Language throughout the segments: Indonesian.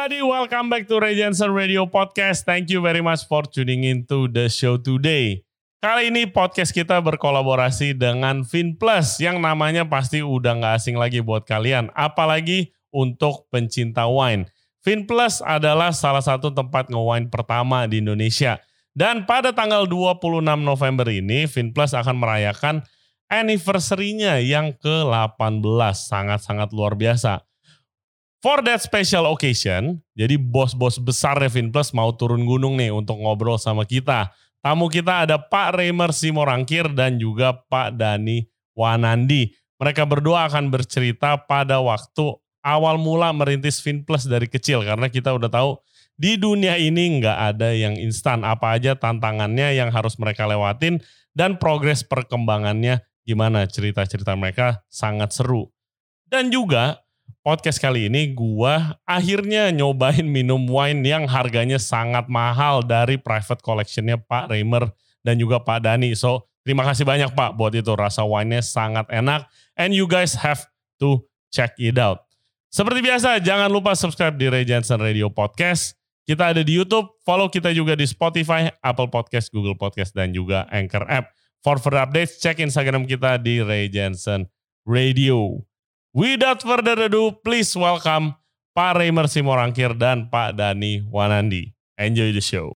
everybody, welcome back to Ray Radio Podcast. Thank you very much for tuning into the show today. Kali ini podcast kita berkolaborasi dengan Finplus yang namanya pasti udah nggak asing lagi buat kalian. Apalagi untuk pencinta wine. Finplus adalah salah satu tempat nge-wine pertama di Indonesia. Dan pada tanggal 26 November ini, Finplus akan merayakan anniversary-nya yang ke-18. Sangat-sangat luar biasa. For that special occasion, jadi bos-bos besar Revin Plus mau turun gunung nih untuk ngobrol sama kita. Tamu kita ada Pak Remer Simorangkir dan juga Pak Dani Wanandi. Mereka berdua akan bercerita pada waktu awal mula merintis Finplus dari kecil karena kita udah tahu di dunia ini nggak ada yang instan. Apa aja tantangannya yang harus mereka lewatin dan progres perkembangannya gimana cerita-cerita mereka sangat seru. Dan juga podcast kali ini gua akhirnya nyobain minum wine yang harganya sangat mahal dari private collectionnya Pak Reimer dan juga Pak Dani. So terima kasih banyak Pak buat itu rasa wine-nya sangat enak and you guys have to check it out. Seperti biasa jangan lupa subscribe di Ray Jensen Radio Podcast. Kita ada di YouTube, follow kita juga di Spotify, Apple Podcast, Google Podcast, dan juga Anchor App. For further updates, cek Instagram kita di Ray Jensen Radio. Without further ado, please welcome Pak Reimer Simorangkir dan Pak Dani Wanandi. Enjoy the show.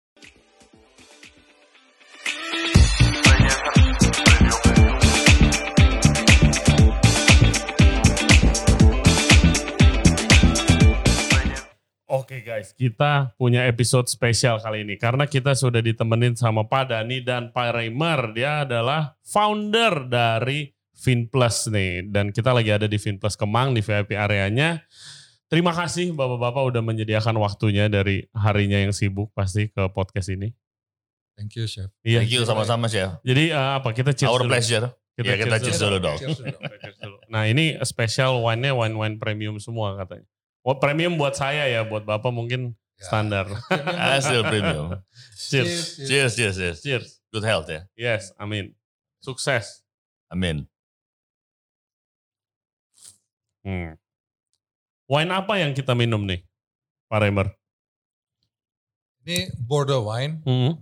Oke okay guys, kita punya episode spesial kali ini karena kita sudah ditemenin sama Pak Dani dan Pak Reimer. Dia adalah founder dari Finplus nih dan kita lagi ada di Finplus Kemang di VIP areanya. Terima kasih Bapak-bapak udah menyediakan waktunya dari harinya yang sibuk pasti ke podcast ini. Thank you, Chef. Iya. Thank you sama-sama Chef. Jadi uh, apa kita cheers Our dulu. pleasure. Kita, ya kita cheers dulu dong. Cheers dulu. Nah ini special wine-nya wine-wine premium semua katanya. Oh, premium buat saya ya, buat Bapak mungkin Ya. standar. Still premium. Cheers. Cheers, cheers, cheers. Cheers. Good health ya. Yes, amin. Sukses. Amin. Hmm. Wine apa yang kita minum nih, Pak Remer? Ini Bordeaux wine, Hmm.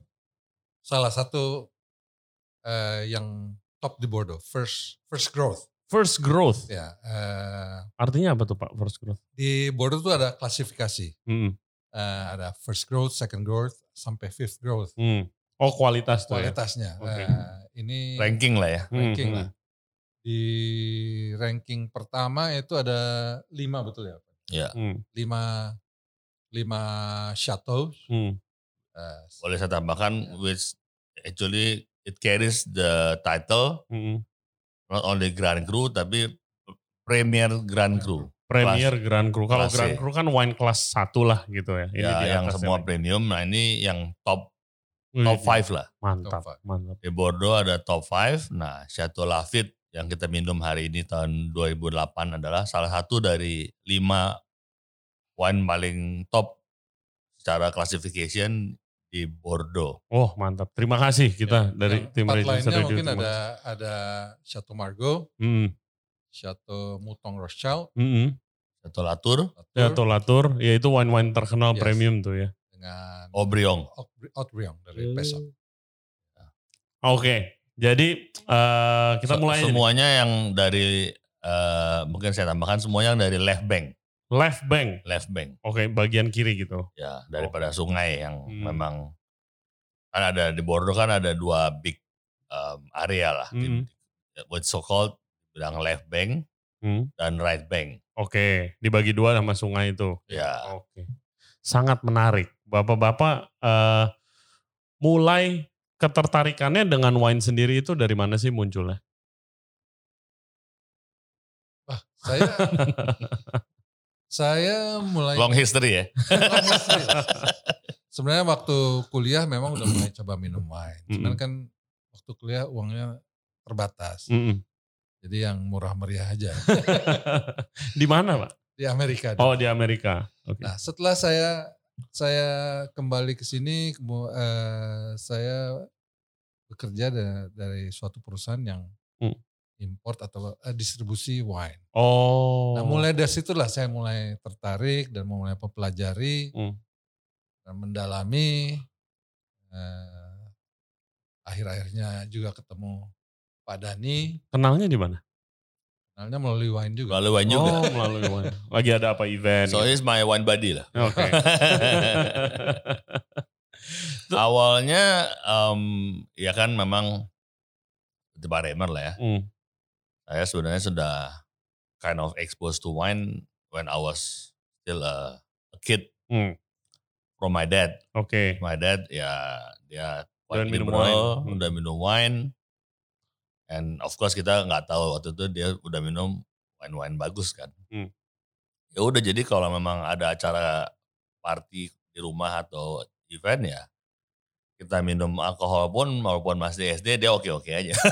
salah satu eh, yang top di Bordeaux, first first growth. First growth. Ya, eh, Artinya apa tuh Pak, first growth? di Bordeaux tuh ada klasifikasi, Hmm. Eh, ada first growth, second growth, sampai fifth growth. Hmm. Oh kualitas tuh ya? Kualitasnya. Oke. Eh, ini Ranking lah ya. Hmm, ranking hmm. lah. Di ranking pertama itu ada lima betul ya? Pak? Ya. Hmm. Lima lima chateau. Hmm. eh, Boleh saya tambahkan which actually it carries the title Hmm. not only Grand Cru tapi Premier Grand Cru. Premier Grand Cru. Kalau Grand. Cru kan wine kelas satu lah gitu ya. Ini ya di yang semua lagi. premium. Nah ini yang top top 5 lah. Mantap, Top five. mantap. Di Bordeaux ada top 5. Nah Chateau Lafite yang kita minum hari ini tahun 2008 adalah salah satu dari lima wine paling top secara classification di Bordeaux. Oh mantap. Terima kasih kita dari Yang tim empat lainnya mungkin Terima ada ada Chateau Margaux, Hmm. Chateau Mouton Rothschild, Hmm. Chateau Latour, Latour, Ya Tolatur, ya itu wine-wine terkenal Yes. premium tuh ya. dengan Aubryon. Haut-Brion dari Hmm. Pesok. Oke, jadi eh, kita Se- mulai aja semuanya yang dari eh, mungkin saya tambahkan semuanya yang dari left bank, left bank. left bank. Oke, bagian kiri gitu. Ya, daripada sungai yang Hmm. memang kan ada di Bordeaux kan ada dua big um, area lah. Hmm. What so called bilang left bank Hmm. dan right bank. Oke, dibagi dua sama sungai itu. Ya. Oke. Sangat menarik. Bapak-bapak eh, mulai ketertarikannya dengan wine sendiri itu dari mana sih munculnya? Wah, saya saya mulai Long history ya. sebenarnya waktu kuliah memang udah mulai coba minum wine. Cuman Mm-mm. kan waktu kuliah uangnya terbatas. Mm-mm. Jadi yang murah meriah aja di mana, Pak? di Amerika. Oh, di Amerika. Oke. Nah, setelah saya saya kembali ke sini, eh, saya bekerja da- dari suatu perusahaan yang Hmm. import atau eh, distribusi wine. Oh. Nah mulai dari situlah saya mulai tertarik dan mulai mempelajari Hmm. dan mendalami. Eh, akhir-akhirnya juga ketemu Pak Dani, Kenalnya di mana? Kenalnya melalui wine juga. Lalu wine juga. Oh, melalui wine. Lagi ada apa event? So gitu? he's my wine buddy lah. Oke. Awalnya em, ya kan memang di Paremer lah ya. Hmm. Saya sebenarnya sudah kind of exposed to wine when I was still a, a kid Hmm. from my dad. Oke. My dad ya dia Udah quite minum wine. Udah minum wine. And of course kita nggak tahu waktu itu dia udah minum wine-wine bagus kan. Hmm. Ya udah jadi kalau memang ada acara party di rumah atau event ya kita minum alkohol pun walaupun masih SD dia oke-oke aja.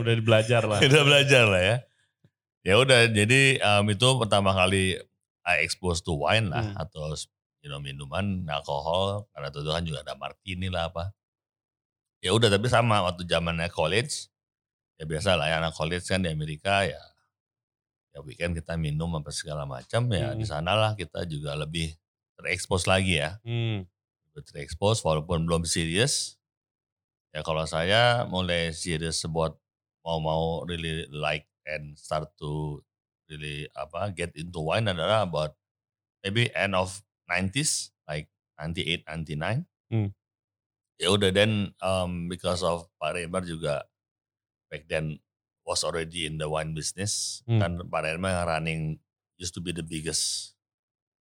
Udah belajar lah. Udah belajar lah ya. Ya udah jadi em, itu pertama kali I exposed to wine lah Hmm. atau you know, minuman alkohol karena itu kan juga ada martini lah apa. Ya udah tapi sama waktu zamannya college ya biasa lah ya anak college kan di Amerika ya ya weekend kita minum apa segala macam ya Hmm. di sanalah kita juga lebih terekspos lagi ya Hmm. terekspos walaupun belum serius ya kalau saya mulai serius buat mau-mau really like and start to really apa get into wine adalah about maybe end of 90s like 98 99 Hmm. Ya udah then um, because of Pak Remar juga back then was already in the wine business Hmm. kan Pak Remar yang running used to be the biggest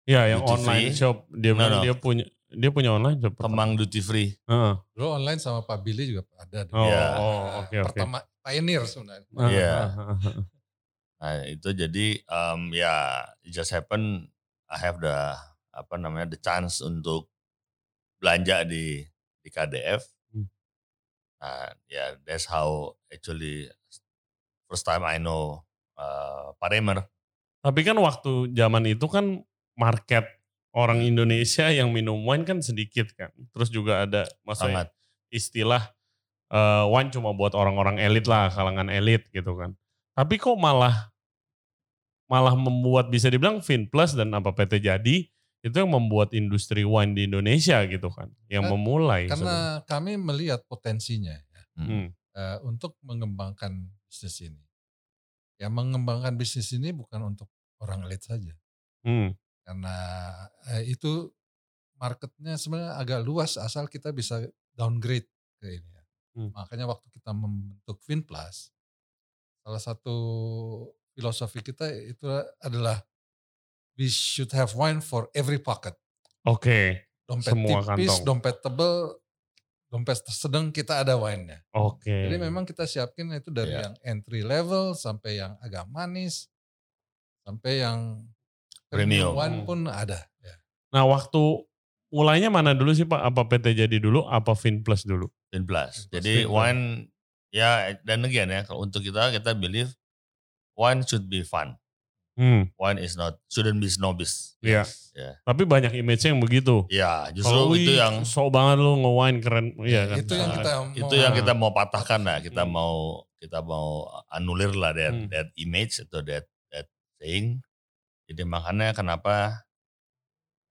Ya, yang Duty online free? shop dia No, no. dia punya dia punya online shop. Kemang duty free Heeh. Dulu online sama Pak Billy juga ada. Oh, Iya. oh, oke oke. Pertama pioneer sebenarnya. Ah, Iya. ah, ah, ah. Nah itu jadi um, ya it just happen I have the apa namanya the chance untuk belanja di di KDF. Hmm. Nah ya that's how actually first time I know uh, Pak Remer. Tapi kan waktu zaman itu kan market orang Indonesia yang minum wine kan sedikit kan. Terus juga ada maksudnya Sangat. istilah eh, wine cuma buat orang-orang elit lah, kalangan elit gitu kan. Tapi kok malah malah membuat bisa dibilang Finplus dan apa PT Jadi itu yang membuat industri wine di Indonesia gitu kan, yang Kan- memulai. Karena kami melihat potensinya ya, Hmm. eh, untuk mengembangkan bisnis ini. Ya mengembangkan bisnis ini bukan untuk orang elit saja. Hmm. Karena eh, itu marketnya sebenarnya agak luas asal kita bisa downgrade ke ini. ya. Hmm. Makanya waktu kita membentuk Finplus, salah satu filosofi kita itu adalah we should have wine for every pocket. Oke, Dompet Semua tipis, kantong. dompet tebel, dompet sedang kita ada wine-nya. oke. Jadi memang kita siapin itu dari Iya. yang entry level sampai yang agak manis, sampai yang Premium. wine Hmm. pun ada. Ya. Nah waktu mulainya mana dulu sih Pak? Apa PT Jadi dulu, apa Finplus dulu? Fin Plus. Jadi Plus. wine ya dan again ya kalau untuk kita kita believe wine should be fun. Hmm, Wine is not shouldn't be snobbish. Iya. Ya. Tapi banyak image yang begitu. Ya, justru Kalau itu wih, yang sok banget lu nge-wine keren. Iya kan? Itu yang kita itu mau- yang kita mau patahkan lah kita Hmm. mau kita mau anulir lah that Hmm. that image atau that that saying jadi makanya kenapa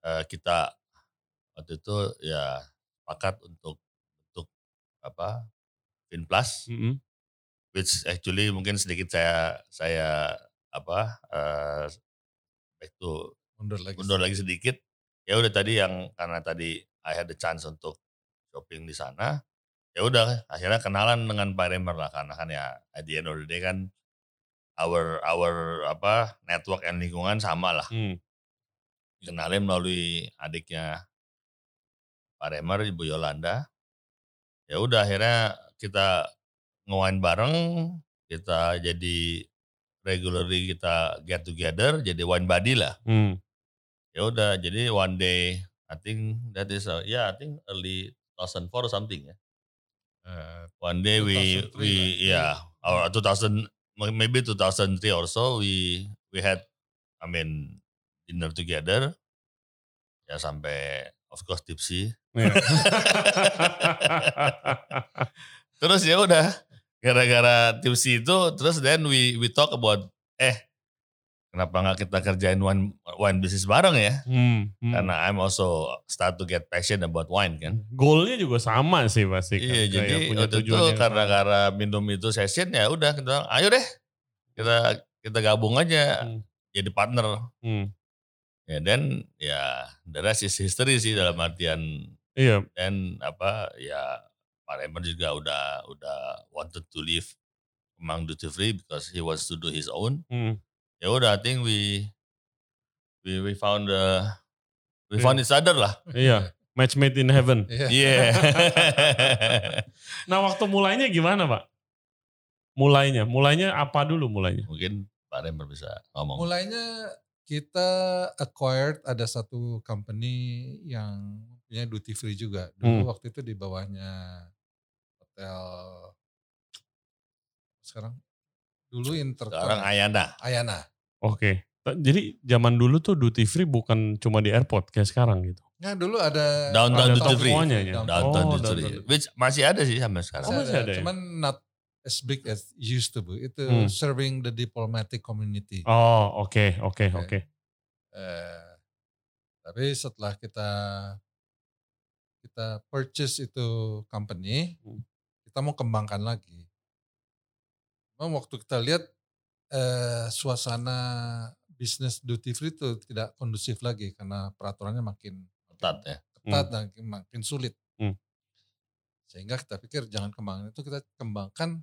eh, kita waktu itu ya sepakat untuk untuk apa Finplus Mm-mm. which actually mungkin sedikit saya saya apa eh, back to mundur lagi. mundur lagi sedikit ya udah tadi yang karena tadi I had the chance untuk shopping di sana ya udah akhirnya kenalan dengan Pak Remer lah karena kan ya at the end of the day kan our our apa network and lingkungan sama lah Hmm. kenalin melalui adiknya Pak Remer Ibu Yolanda ya udah akhirnya kita ngewain bareng kita jadi regularly kita get together jadi wine buddy lah Hmm. ya udah jadi one day I think that is uh, yeah I think early 2004 or something ya Eh, one day we 2003 we lah. yeah or 2000 maybe 2003 or so we we had I mean dinner together ya sampai of course tipsy Iya. terus ya udah gara-gara tipsy itu terus then we we talk about eh kenapa nggak kita kerjain wine wine business bareng ya? Hmm, hmm. Karena I'm also start to get passion about wine kan. goalnya juga sama sih pasti. kan. Iya, jadi punya waktu itu karena sama. karena minum itu session ya udah kita bilang, ayo deh kita kita gabung aja Hmm. jadi partner. Hmm. Ya dan ya the rest is history sih dalam artian Iya, dan apa ya Pak Emmer juga udah udah wanted to leave among duty free because he wants to do his own. hmm. Ya udah I think we we we found uh, we Iya. found each other lah. iya. Match made in heaven. Iya. Iya. Nah waktu mulainya gimana pak? Mulainya, mulainya apa dulu mulainya? Mungkin Pak Emmer bisa ngomong. Mulainya kita acquired ada satu company yang punya duty free juga. Dulu Hmm. waktu itu di bawahnya hotel sekarang dulu Intercon Sekarang Ayana. Ayana. Oke. T- Jadi zaman dulu tuh duty free bukan cuma di airport kayak sekarang gitu. Nah dulu ada Downtown duty free. tokonya ya? Downtown. Downtown Oh, Duty Free. downtown. Which masih ada sih sampai sekarang. Oh, masih ada ya? Cuman not as big as it used to be. Itu Hmm. serving the diplomatic community. Oh oke oke Oke. oke. Eh, tapi setelah kita kita purchase itu company, Hmm. Kita mau kembangkan lagi. Memang waktu kita lihat eh, suasana bisnis duty free itu tidak kondusif lagi karena peraturannya makin Ketat ya. ketat dan makin sulit. Hmm. Sehingga kita pikir jangan kembangkan itu kita kembangkan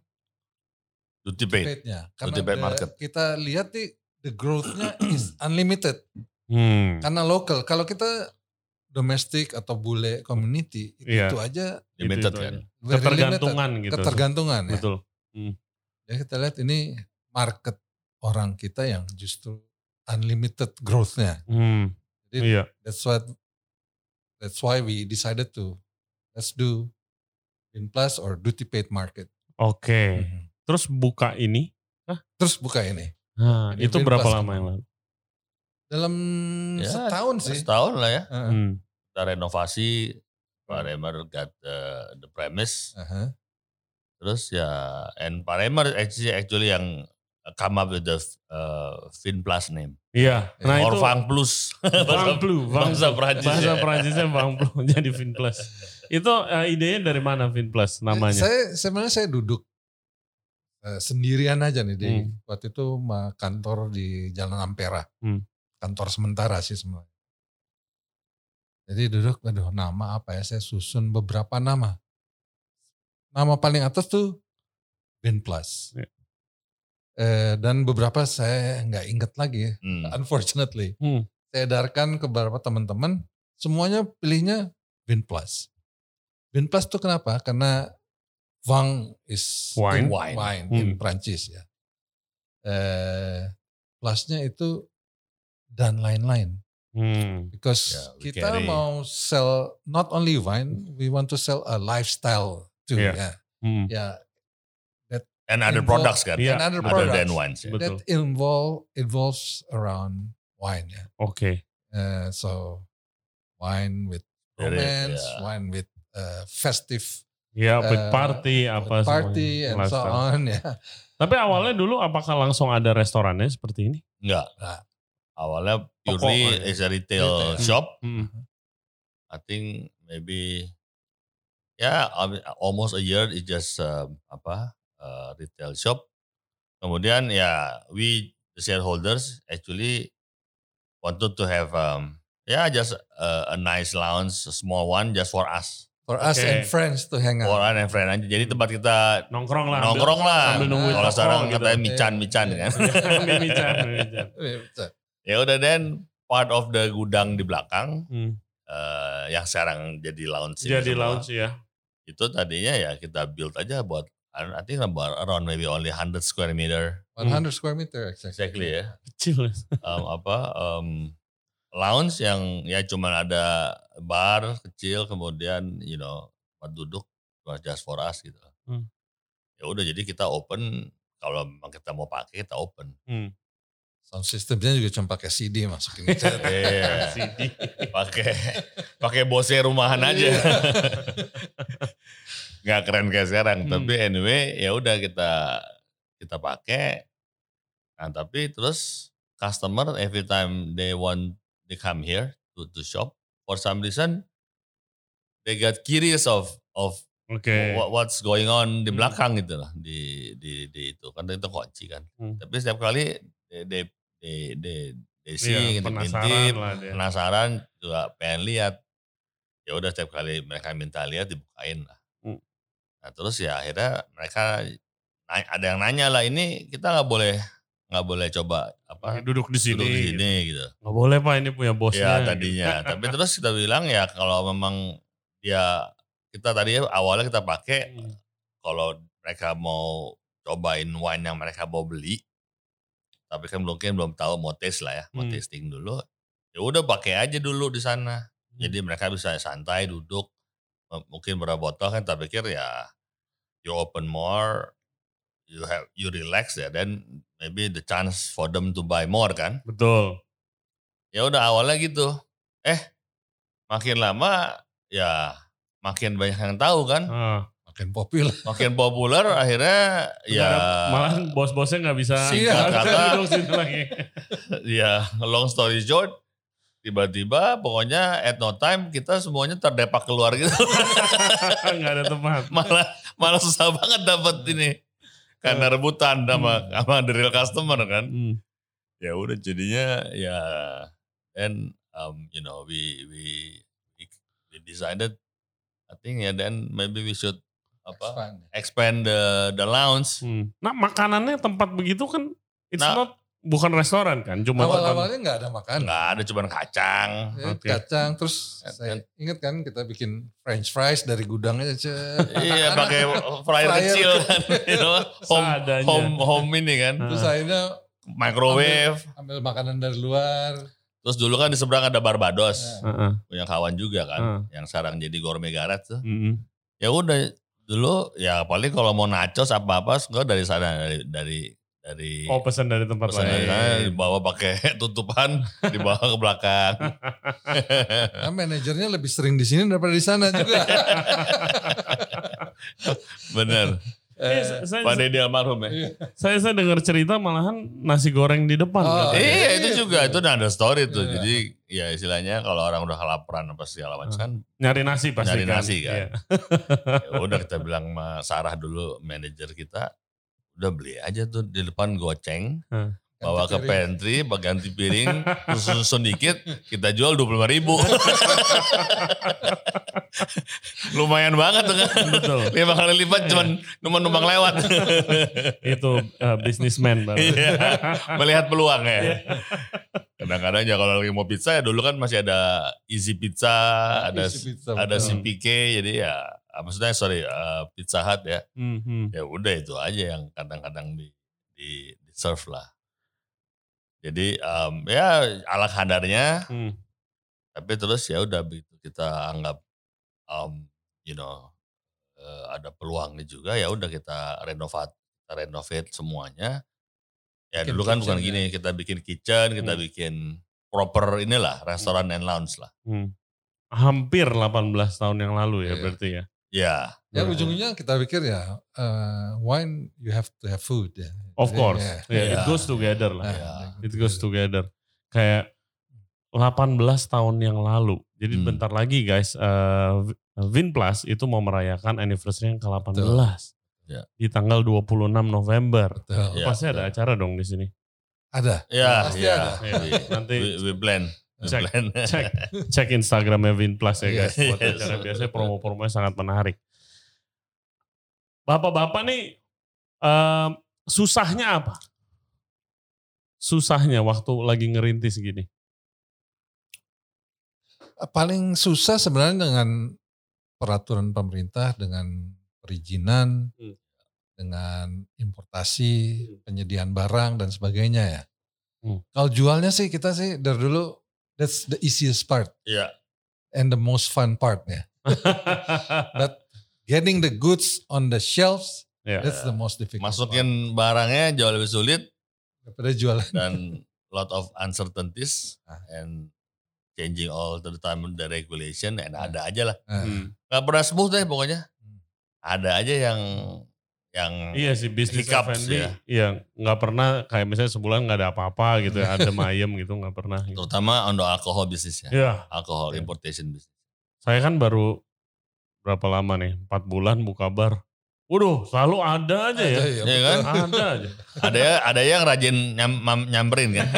Duty paid. paid-nya. Karena Duty paid market. kita lihat nih the growth-nya is unlimited. Hmm. Karena lokal. Kalau kita domestik atau bule community itu, Iya. itu aja Limited Itu- itu kan. aja. Ketergantungan limited. gitu. Ketergantungan ya. Betul. Jadi kita lihat ini market orang kita yang justru unlimited growth-nya. Hmm. Jadi- Iya. That's what that's why we decided to let's do in plus or duty paid market. Oke. Mhm. Terus buka ini. Terus buka ini. Nah, itu berapa lama yang lalu? Dalam Ya, setahun sih. Setahun lah ya. Heeh. Hmm. Kita renovasi. Pak Remer got the, the premise. Aha. Terus ya, and Pak Remer actually, actually yang come up with the uh, Fin Plus name. Iya. Nah Or itu. Vang Plus. Bang Blue. Bang bahasa Blue. Prancis Bahasa ya. Prancisnya Bang Blue jadi Fin Plus. Itu eh, idenya dari mana Fin Plus namanya? Saya sebenarnya saya duduk eh, sendirian aja nih di Hmm. waktu itu kantor di Jalan Ampera. Hmm. Kantor sementara sih sebenarnya. Jadi duduk, aduh nama apa ya? Saya susun beberapa nama. Nama paling atas tuh Ben Plus. Ya. Eh, dan beberapa saya nggak inget lagi ya. Hmm. Unfortunately. Hmm. Saya edarkan ke beberapa teman-teman. Semuanya pilihnya Ben Plus. Ben Plus tuh kenapa? Karena Vang is Wine. wine, wine in Hmm. Prancis ya. Eh, plusnya itu dan lain-lain. Hmm. Because Yeah, kita carry- mau sell not only wine, we want to sell a lifestyle too. Yeah. Ya, Hmm. ya And other Involve- products kan. Iya. and other Other products than wines. Betul. that involve involves around wine ya. Oke. Uh, so wine with romance, yeah. wine with uh, festive Ya, with uh, party apa party semuanya. and so Lifestyle. on ya. Tapi awalnya dulu apakah langsung ada restorannya seperti ini? Enggak. Nah. Awalnya purely ya. is a retail Retail. shop. Hmm. I think maybe ya I mean, almost a year it just um, apa uh, retail shop. Kemudian ya we the shareholders actually wanted to have um yeah just a, a nice lounge, a small one just for us, For us Okay. and friends to hang for out. us and friend aja. Jadi tempat kita Nongkrong lah. nongkrong lah. sambil nungguin Kalau sekarang gitu. katanya mican mican Iya. kan. Mican, mican. Ya udah then part of the gudang di belakang Hmm. eh, yang sekarang jadi lounge ini Jadi semua. lounge ya. itu tadinya ya kita build aja buat I think about around maybe only 100 square meter 100 square meter exactly. exactly ya Kecil. um, apa um, lounge yang ya cuman ada bar kecil kemudian you know tempat duduk just for us gitu Hmm. ya udah jadi kita open kalau memang kita mau pakai kita open Hmm. Sound systemnya juga cuma pakai CD masukin aja. Iya. CD. pakai pakai bose rumahan aja Iya. nggak keren kayak sekarang. Hmm. Tapi anyway ya udah kita kita pakai. Nah tapi terus customer every time they want they come here to to shop for some reason they got curious of of Oke. what, what's going on di Hmm. belakang gitu lah di di di itu kan itu kunci kan. Hmm. Tapi setiap kali they they, they see Iya, ngintip-ngintip, penasaran lah dia. penasaran juga pengen lihat. Ya udah setiap kali mereka minta lihat dibukain lah. Hmm. Nah terus ya akhirnya mereka ada yang nanya lah ini kita nggak boleh nggak boleh coba apa Duduk di sini. duduk di gitu. sini gitu. Nggak boleh pak ini punya bosnya. Ya gitu. tadinya. Tapi terus kita bilang ya kalau memang dia kita tadi awalnya kita pakai Hmm. kalau mereka mau cobain wine yang mereka mau beli, tapi kan mungkin belum tahu mau taste lah ya, mau Hmm. tasting dulu. Ya udah pakai aja dulu di sana. Hmm. Jadi mereka bisa santai duduk, mungkin berapa botol kan. Tapi pikir ya, you open more, you have you relax ya, then maybe the chance for them to buy more kan. Betul. Ya udah awalnya gitu. Eh, makin lama ya makin banyak yang tahu kan. Ah. Makin populer. makin populer akhirnya ya malah bos-bosnya nggak bisa Singkat bisa kata. lagi. ya long story short tiba-tiba pokoknya at no time kita semuanya terdepak keluar gitu nggak ada tempat. malah malah susah banget dapat ini karena rebutan sama sama the real customer kan Hmm. ya udah jadinya ya then um, you know we we we, we decided I think ya then maybe we should apa Expand. expand the the lounge Hmm. Nah makanannya tempat begitu kan it's Nah. not bukan restoran kan, cuma Awal-awalnya nggak ada makan. nggak ada cuman kacang Ya, Oke. Kacang terus And- saya ingat kan kita bikin French fries dari gudangnya aja. Iya pakai fryer Fryer. kecil kan, you know, home Seadanya. home home ini kan, Terus akhirnya microwave. ambil makanan dari luar. Terus dulu kan di seberang ada Barbados, Ya. Heeh. punya kawan juga kan, Hmm. yang sekarang jadi gourmet garat tuh. Mm-mm. Ya udah dulu ya paling kalau mau nachos apa apa, enggak dari sana dari dari dari Oh pesan dari tempat pesan dari sana lain. dibawa pakai tutupan, dibawa ke belakang. Nah, manajernya lebih sering di sini daripada di sana juga. Bener. Eh, Eh, saya, Pak Dede almarhum ya. saya, saya dengar cerita malahan nasi goreng di depan. Oh, katanya. Iya itu Iya. juga itu ada story tuh. Iya. Jadi ya istilahnya kalau orang udah kelaparan apa segala macam kan Nyari nasi pasti Nyari kan. nasi kan. Iya. ya udah kita bilang sama Sarah dulu manajer kita udah beli aja tuh di depan goceng Hmm. Bawa ke pantry ganti piring susun dikit kita jual dua puluh ribu lumayan banget tuh kan Betul. lima kali lipat cuman numpang numpang lewat Itu uh, businessman. Bang. Iya, melihat peluang ya kadang-kadang ya kalau lagi mau pizza ya dulu kan masih ada easy pizza ada Isi pizza, ada betul. CPK jadi ya ah, maksudnya sorry eh, Pizza Hut ya Hmm, hmm. ya udah itu aja yang kadang-kadang di, di, di serve lah. Jadi em, ya ala kadarnya, Hmm. tapi terus ya udah begitu kita anggap, em, you know, eh, ada peluangnya juga ya udah kita renovat, kita renovate semuanya. Ya Bikin dulu kan bukan kitchen gini, kita bikin kitchen, kita Hmm. bikin proper inilah restoran and lounge lah. Hmm. Hampir 18 tahun yang lalu ya Iya. berarti ya. Ya, Ya Hmm. ujungnya kita pikir ya eh, wine you have to have food ya. Of Jadi, course. ya. Ya, it Iya. goes together lah. Nah, Iya. It goes together. Kayak 18 tahun yang lalu. Jadi Hmm. bentar lagi guys, eh, Vinplus itu mau merayakan anniversary yang ke-18. Ya. Di tanggal 26 November. Betul. Ya, Pasti ada acara dong di sini. Ada. ya, Pasti ya. ada. Iya, nanti we, we blend. We Cek, blend. cek, cek Instagramnya Vinplus ya guys. Iya, Buat yes. acara biasanya promo-promonya sangat menarik. Bapak-bapak nih, em, susahnya apa? Susahnya waktu lagi ngerintis gini. Paling susah sebenarnya dengan peraturan pemerintah, dengan perizinan, Hmm. dengan importasi, penyediaan barang dan sebagainya ya. Hmm. Kalau jualnya sih kita sih dari dulu that's the easiest part Iya. and the most fun part ya. But getting the goods on the shelves Ya. that's the most difficult. part. Masukin barangnya jauh lebih sulit daripada jualan. dan lot of uncertainties Ah. and changing all the time the regulation and Ah. ada aja lah. Nah, Hmm. Gak pernah smooth deh pokoknya. Hmm. ada aja yang yang Iya sih bisnis Hiccups, F&B ya. iya nggak pernah kayak misalnya sebulan nggak ada apa-apa gitu ya ada mayem gitu nggak pernah. Gitu. terutama untuk alkohol bisnisnya, Iya, alkohol Iya. importation bisnis. saya kan baru berapa lama nih empat bulan buka bar. Waduh, selalu ada aja ya. Ada, Iya betul. kan? Ada aja. ada ya ada yang rajin nyam, nyamperin kan.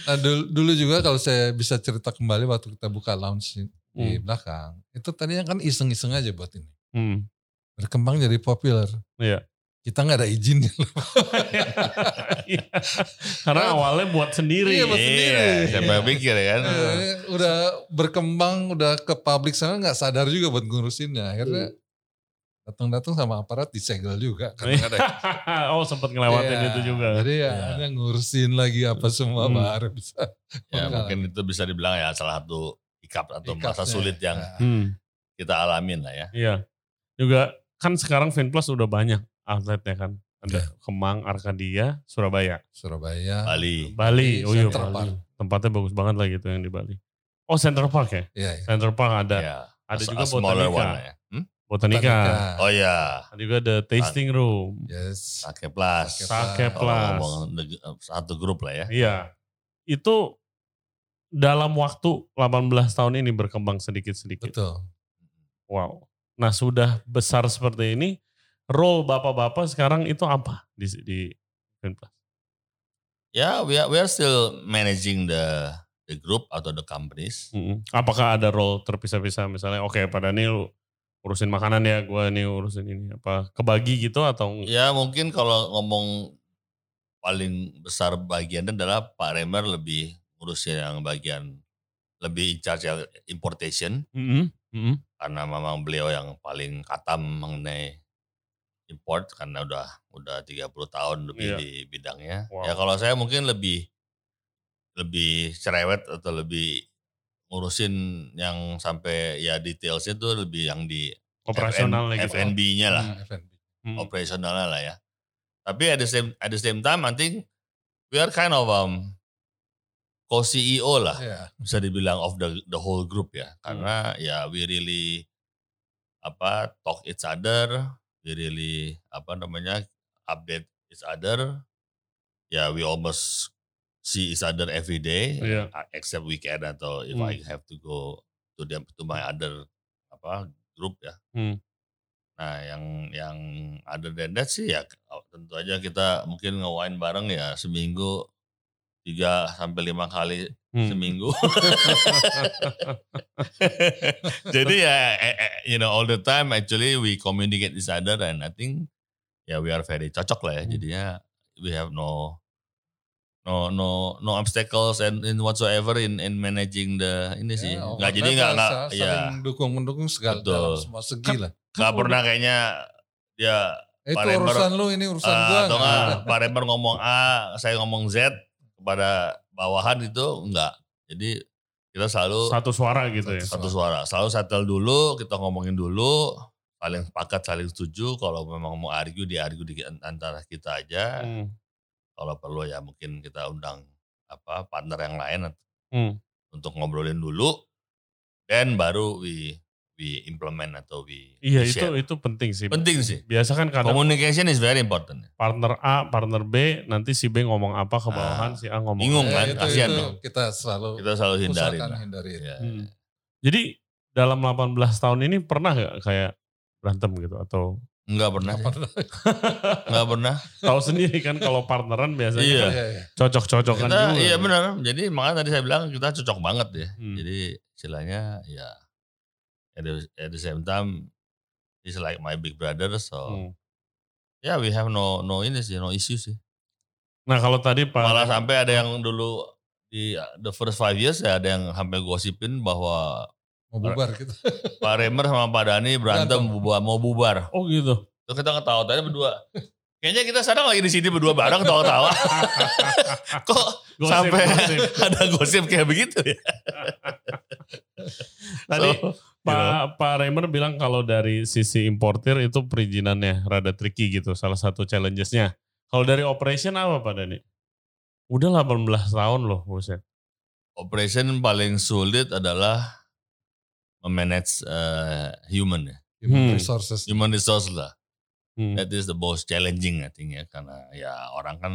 Nah, dulu, dulu juga kalau saya bisa cerita kembali waktu kita buka lounge di Hmm. belakang, itu tadinya kan iseng-iseng aja buat ini. Hmm. Berkembang jadi populer. Iya. Kita nggak ada izin. Iya. Karena awalnya buat sendiri. Iya, buat sendiri. iya, siapa yang pikir ya kan. Eh, udah berkembang, udah ke publik sana nggak sadar juga buat ngurusinnya. Akhirnya datang-datang sama aparat disegel juga. Ada oh sempat ngelewatin Iya, itu juga. Jadi ya, Iya. akhirnya ngurusin lagi apa semua Hmm. baru bisa. Ya mungkin itu bisa dibilang ya salah satu ikap atau masa Ikapnya. sulit yang Hmm. kita alamin lah ya. Iya. Juga kan sekarang Finplus udah banyak outletnya kan. Ada Iya. Kemang, Arkadia, Surabaya, Surabaya. Bali. Bali. Di Oh iya Center Bali. Park. Tempatnya bagus banget lah gitu yang di Bali. Oh Center Park ya? Iya, iya. Center Park ada. Ya, Ada a- juga a smaller Botanica. one ya. Hmm? Botanica. Oh ya, Ada juga ada tasting room. Yes. Sake Plus. Sake Plus. satu grup lah ya. Iya. Itu dalam waktu 18 tahun ini berkembang sedikit-sedikit. Betul. Wow. Nah sudah besar seperti ini, role bapak-bapak sekarang itu apa di di Finplus? Ya, we are, we are still managing the the group atau the companies. Mm-mm. Apakah ada role terpisah-pisah misalnya? Oke, pada nih urusin makanan ya, gue nih urusin ini apa kebagi gitu atau Ya mungkin kalau ngomong paling besar bagiannya adalah Pak Remer lebih ngurusin yang bagian lebih in charge yang importation Mm-mm. Mm-mm. karena memang beliau yang paling katam mengenai import karena udah udah 30 tahun lebih Iya. di bidangnya. Wow. Ya kalau saya mungkin lebih lebih cerewet atau lebih ngurusin yang sampai ya detailsnya tuh lebih yang di operasional gitu. FNB-nya lah, Hmm, F&B. Mm. operasionalnya lah ya. Tapi at the same at the same time I think we are kind of um co-CEO lah Iya. bisa dibilang of the the whole group Hmm. ya karena ya we really apa talk each other we really apa namanya update each other ya we almost see each other every day uh, except weekend atau if Hmm. I have to go to them to my other apa group ya Hmm. nah yang yang other than that sih ya tentu aja kita mungkin nge-wine bareng ya seminggu tiga sampai lima kali Hmm. seminggu. Jadi ya, eh, eh, you know, all the time actually we communicate each other and I think ya we are very cocok lah ya. Hmm. Jadinya we have no no no no obstacles and in whatsoever in in managing the ini sih. Ya, Nggak jadi nggak nggak ya Saling dukung mendukung segala Betul. dalam semua segi lah. nggak pernah kayaknya dia Pak itu Rember, urusan lu, ini urusan ah, gua. atau nggak. Pak Rember ngomong A, saya ngomong Z kepada bawahan itu enggak. Jadi kita selalu Satu suara gitu ya. satu suara. Selalu settle dulu, kita ngomongin dulu, saling sepakat, saling setuju. Kalau memang mau argue, di argue di antara kita aja. Hmm. Kalau perlu ya mungkin kita undang apa partner yang lain Hmm. untuk ngobrolin dulu. Dan baru we we implement atau we, Iya we itu share. itu penting sih. penting sih. Biasa kan kadang Communication is very important. partner A, partner B, nanti si B ngomong apa ke bawahan, Ah, si A ngomong bingung kan, itu, kasihan itu dong. kita selalu Kita selalu hindarin. usahakan lah. hindari. Ya. Hmm. Jadi dalam 18 tahun ini pernah gak kayak berantem gitu atau Enggak pernah. Enggak pernah. tahu sendiri kan kalau partneran biasanya Iya. kan Iya, iya. cocok-cocokan Kita, juga. iya benar. Jadi makanya tadi saya bilang kita cocok banget ya. Hmm. Jadi istilahnya ya at the, at the same time he's like my big brother so Hmm. ya we have no no ini sih no issue sih. Nah kalau tadi Pak Malah sampai ada yang dulu di the first five years ya ada yang sampai gosipin bahwa Mau bubar gitu. Pak Remer sama Pak Dani berantem bubar, mau bubar. Oh gitu. Terus kita ketawa tadi berdua. Kayaknya kita sekarang lagi di sini berdua bareng ketawa-tawa. Kok Gosip, sampai gosip. ada gosip kayak begitu ya? Tadi So, Pak Pak Remer bilang kalau dari sisi importir itu perizinannya rada tricky gitu. Salah satu challengesnya. Kalau dari operation apa Pak Dani? Udah 18 tahun loh, buset. operation paling sulit adalah memanage uh, human ya, Human Hmm. resources. human resource lah. Hmm. That is the most challenging I think ya karena ya orang kan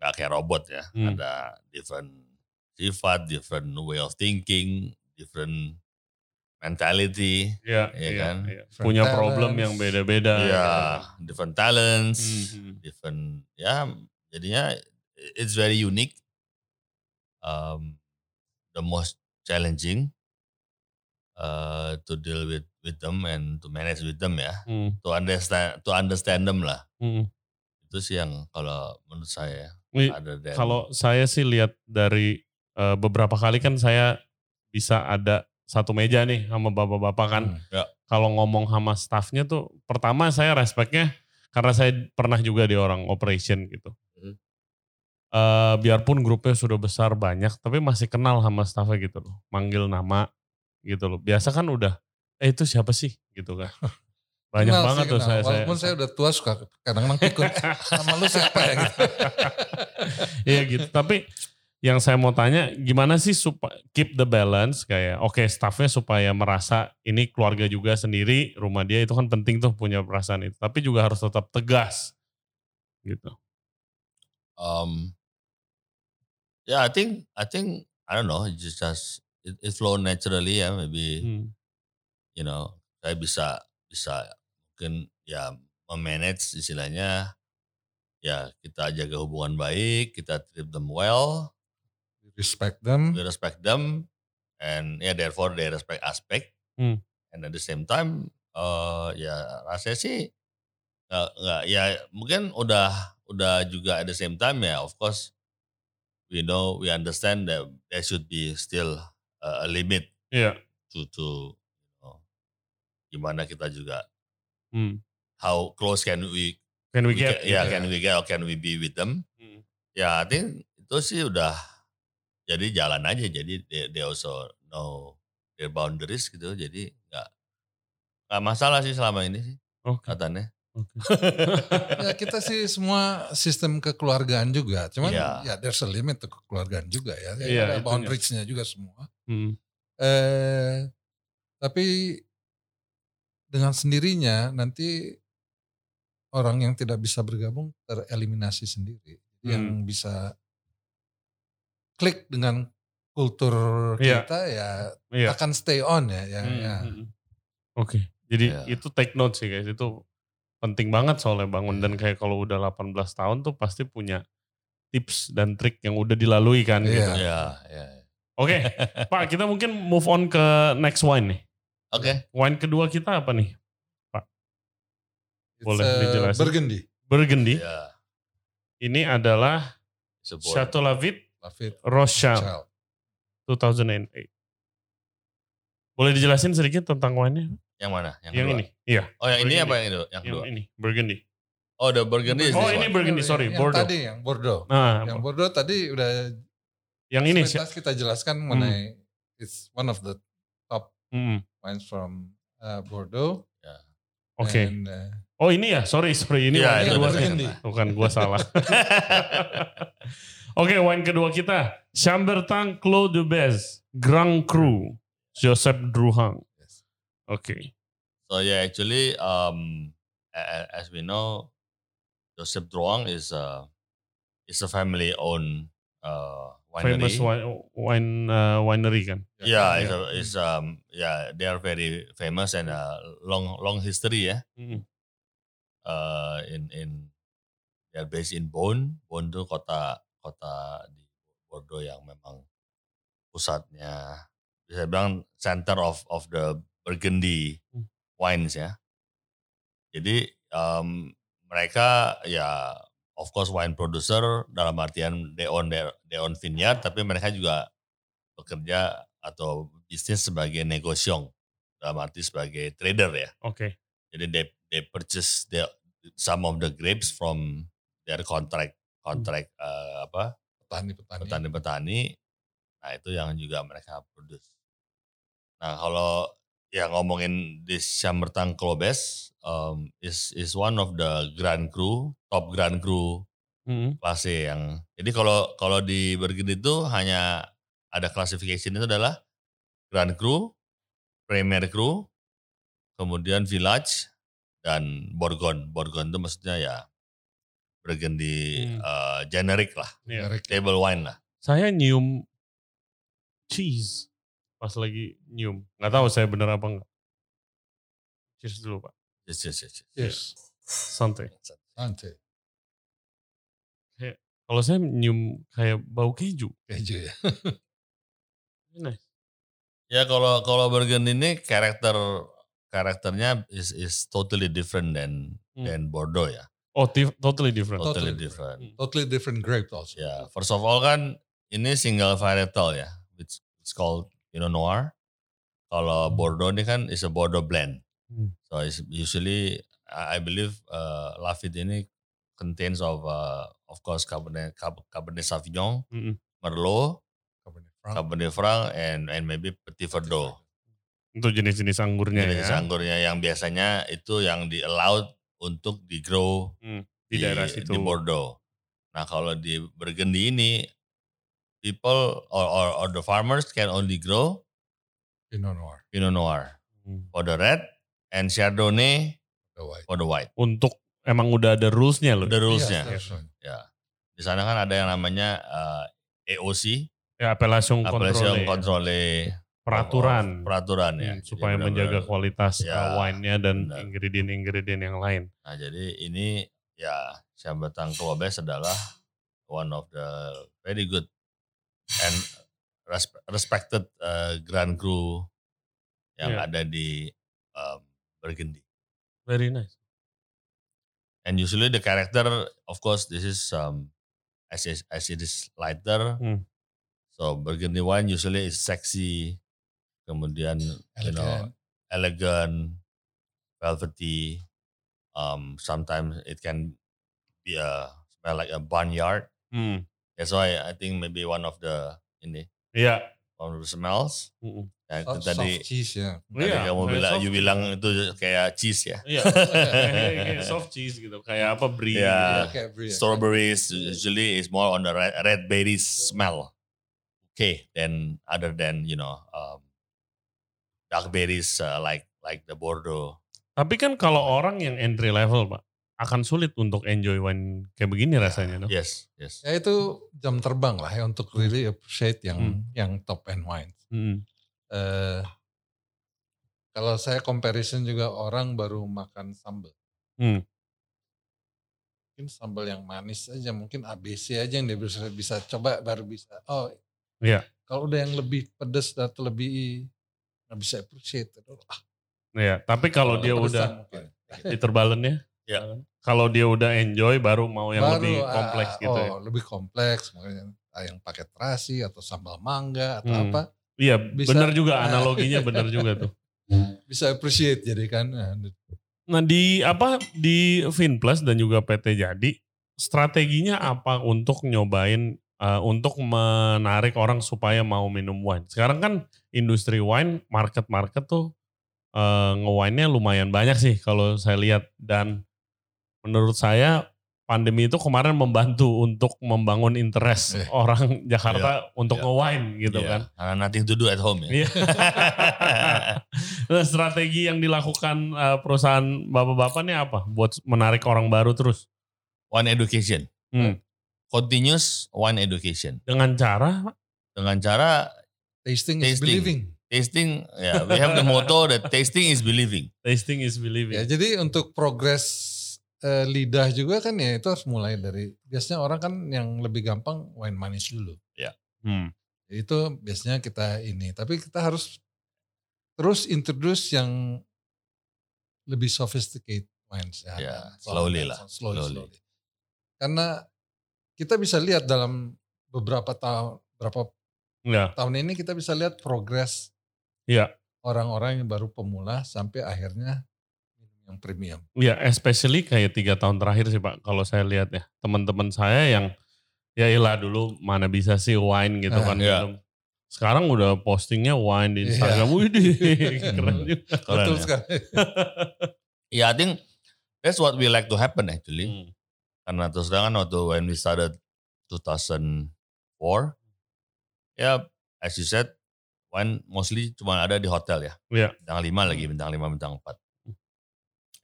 nggak kayak robot ya, Hmm. ada different sifat, different way of thinking, different mentality, Iya, Iya iya, kan? iya. Punya Different problem talents. yang beda-beda. ya different talents, Hmm. different ya jadinya it's very unique. Um, the most challenging uh, to deal with with them and to manage with them ya, Hmm. to understand to understand them lah. Hmm. Itu sih yang kalau menurut saya ada Kalau saya sih lihat dari eh, beberapa kali kan saya bisa ada satu meja nih sama bapak-bapak kan. Hmm. Ya. Kalau ngomong sama staffnya tuh, pertama saya respectnya karena saya pernah juga di orang operation gitu. Hmm. Eh, biarpun grupnya sudah besar banyak, tapi masih kenal sama staffnya gitu loh. Manggil nama gitu loh. Biasa kan udah, eh itu siapa sih gitu kan. Banyak Kenal sih, banget tuh kenal. saya. Walaupun saya, udah tua suka kadang-kadang ikut. Nama lu siapa ya gitu. Iya gitu. Tapi yang saya mau tanya gimana sih supaya keep the balance kayak oke staffnya supaya merasa ini keluarga juga sendiri rumah dia itu kan penting tuh punya perasaan itu tapi juga harus tetap tegas gitu. um, yeah, I think I think I don't know, it just just it, it flow naturally ya, maybe Hmm. you know saya bisa bisa mungkin ya memanage istilahnya ya kita jaga hubungan baik, kita treat them well, Respect them. we respect them, and yeah therefore they respect aspect, Hmm. and at the same time eh ya rasanya sih nggak nggak ya mungkin udah udah juga at the same time ya of course we know we understand that there should be still uh, a limit Iya. to to you know, gimana kita juga Hmm. how close can we Can we we get? can, yeah gitu can we get or can we be with them Hmm. ya I think itu sih udah jadi jalan aja jadi they, they also know their boundaries gitu jadi nggak nggak masalah sih selama ini sih Oke. katanya oke. Ya kita sih semua sistem kekeluargaan juga. Cuman Iya. ya there's a limit to kekeluargaan juga ya. Ya, Iya, ada boundariesnya juga semua. Hmm. Eh, tapi dengan sendirinya nanti orang yang tidak bisa bergabung tereliminasi sendiri. Yang Hmm. bisa klik dengan kultur Iya. kita ya Iya. akan stay on ya. ya, Hmm, ya. hmm, hmm. Oke, jadi Iya. itu take note sih guys, itu penting banget soalnya bangun dan kayak kalau udah 18 tahun tuh pasti punya tips dan trik yang udah dilalui kan Iya. gitu. ya ya Oke, Pak kita mungkin move on ke next wine nih. oke Wine kedua kita apa nih? It's, Boleh eh, dijelasin? Burgundy. Burgundy. ya Ini adalah Chateau Lafite Lafite Rochelle Child. 2008. Boleh dijelasin sedikit tentang wine-nya? yang mana yang, Yang kedua? ini. Iya, oh yang ini Burgundy. apa yang itu yang yang kedua ini Burgundy. oh the burgundy is Oh, ini. Burgundy, sorry, yang Bordeaux. tadi yang Bordeaux. Nah, Yang Bordeaux tadi udah yang ini sih. kita jelaskan mengenai it's one of the Hmm, wines from uh, Bordeaux. Oke. And, uh, Oh ini ya, sorry, sorry. Ini itu kedua. udah Burgundy. Bukan, gua salah. Oke, wine kedua kita. Chambertin Clos de Bez, Grand Cru, Joseph Druhang. yes. Oke. So yeah, actually, um, a- a- as we know, Joseph Druang is a is a family-owned uh, winery. Famous wine, wine uh, winery kan. Yeah, Yeah. it's, a, it's um yeah they are very famous and uh, long long history ya. Hmm. Uh, in in they are based in Beaune. Beaune itu kota kota di Bordeaux yang memang pusatnya bisa bilang center of of the Burgundy Hmm. wines ya. Jadi um, mereka ya of course wine producer dalam artian they own their, they own vineyard tapi mereka juga bekerja atau bisnis sebagai negosiong dalam arti sebagai trader ya. Oke. Jadi they they purchase the some of the grapes from their contract contract eh, apa Petani-petani. petani-petani. Nah itu yang juga mereka produce. Nah kalau ya ngomongin di Chambertin Clobes um, is is one of the Grand Cru, top Grand Cru Hmm. kelas yang jadi kalau kalau di Burgundy itu hanya ada classification itu adalah Grand Cru, Premier Cru, kemudian Village, dan Bourgogne. Bourgogne itu maksudnya ya Burgundy Hmm. eh, generic lah, Iya. Merek table wine lah. Saya nyium cheese pas lagi nyium. Nggak tahu saya bener apa enggak. Cheers dulu Pak. Yes, yes, yes, yes. Yes. Santai. Santai. Kalau saya nyium kayak bau keju. Keju ya. Nice. Ya kalau kalau Burgundy ini karakter karakternya is is totally different than Hmm. than Bordeaux ya. Oh, tif- totally different. Totally, Totally different. Totally different grape also. Ya, first of all kan ini single varietal ya, which it's called Pinot Noir. Kalau Bordeaux ini kan is a Bordeaux blend. Hmm. So it's usually I believe uh, Lafite ini contains of uh, of course Cabernet Cab- Cabernet Sauvignon, Mm-mm. Merlot, Cabernet Franc. Cabernet Franc, and and maybe Petit Verdot. Untuk jenis-jenis anggurnya Jenis ya. anggurnya yang biasanya itu yang di allowed untuk di grow Di daerah situ. di Bordeaux. Nah kalau di Burgundy ini people or, or or the farmers can only grow Pinot Noir. Pinot Noir Hmm. for the red and Chardonnay The white. for the white. Untuk emang udah ada rules-nya loh. The rulesnya. Iya. Ya. Di sana kan ada yang namanya uh, AOC, Ya, appellation Appellation control. Control Peraturan. Peraturan ya. Hmm, Jadi supaya benar-benar- menjaga kualitas Ya, wine-nya dan benar. ingredient-ingredient yang lain. Nah jadi ini ya Chambertin Clovis adalah one of the very good and res- respected uh, Grand Cru yang Iya. ada di um, Burgundy. Very nice. And usually the character, of course, this is um, as is, as it is lighter. Hmm. So Burgundy wine usually is sexy, kemudian you know Elegant. velvety. Um, sometimes it can be a smell like a barnyard. Hmm. That's why I think maybe one of the ini Iya. one of the smells. Mm-mm. Yang itu Soft, tadi, soft cheese ya. tadi Iya, kamu bilang, you cheese. bilang itu kayak cheese ya. Iya. kayak soft cheese gitu. Kayak apa brie. Iya. gitu. Ya, kayak brie ya. Strawberries usually is more on the red, red berries smell. Okay, then other than you know um, dark berries uh, like like the Bordeaux. Tapi kan kalau orang yang entry level, Pak, akan sulit untuk enjoy wine kayak begini rasanya. no? Yes, yes. Ya itu jam terbang lah ya untuk really appreciate yang Hmm. yang top end wines. Hmm. Eh, kalau saya comparison juga orang baru makan sambal. Hmm. Mungkin sambal yang manis aja, mungkin ABC aja yang dia bisa bisa coba baru bisa. Oh, Iya. Kalau udah yang lebih pedas atau lebih nggak bisa appreciate. Ah, Iya, tapi kalau dia udah mungkin. diterbalennya, Ya. kalau dia udah enjoy baru mau yang Baru, lebih ah, kompleks gitu ya. Oh, lebih kompleks makanya yang pakai terasi atau sambal mangga atau Hmm. apa Iya, bener juga Ah. analoginya bener juga tuh. bisa appreciate jadi kan. Nah, Nah di apa di Finplus dan juga PT Jadi strateginya apa untuk nyobain uh, untuk menarik orang supaya mau minum wine? Sekarang kan industri wine market-market tuh uh, nge-wine-nya lumayan banyak sih kalau saya lihat dan menurut saya pandemi itu kemarin membantu untuk membangun interest Eh. orang Jakarta untuk Iya. nge-wine gitu Yeah, kan. Karena nothing to do at home ya. Iya. nah, strategi yang dilakukan uh, perusahaan bapak-bapak ini apa? Buat menarik orang baru terus. Wine education. Hmm. Continuous wine education. Dengan cara Dengan cara tasting, is Tasting. believing. tasting, ya we have the motto that tasting is believing. tasting is believing. Ya, jadi untuk progres eh, lidah juga kan ya itu harus mulai dari biasanya orang kan yang lebih gampang wine manis dulu. Hmm. Itu biasanya kita ini, tapi kita harus terus introduce yang lebih sophisticated wines ya. Ya, kan? slowly lah, Slowly, slowly. slowly. Karena kita bisa lihat dalam beberapa tahun berapa Ya, tahun ini kita bisa lihat progres Iya. orang-orang yang baru pemula sampai akhirnya minum yang premium. ya especially kayak tiga tahun terakhir sih Pak. Kalau saya lihat ya teman-teman saya yang ya ilah dulu mana bisa sih wine gitu Ah, kan minum. Sekarang udah postingnya wine di Iya. Instagram. Widih, keren juga. Keren Betul ya. sekali. Yeah, I think that's what we like to happen actually. Hmm. Karena terus kan waktu when we started 2004, ya as you said, wine mostly cuma ada di hotel ya. Iya. Bintang 5 lagi, bintang 5, bintang 4.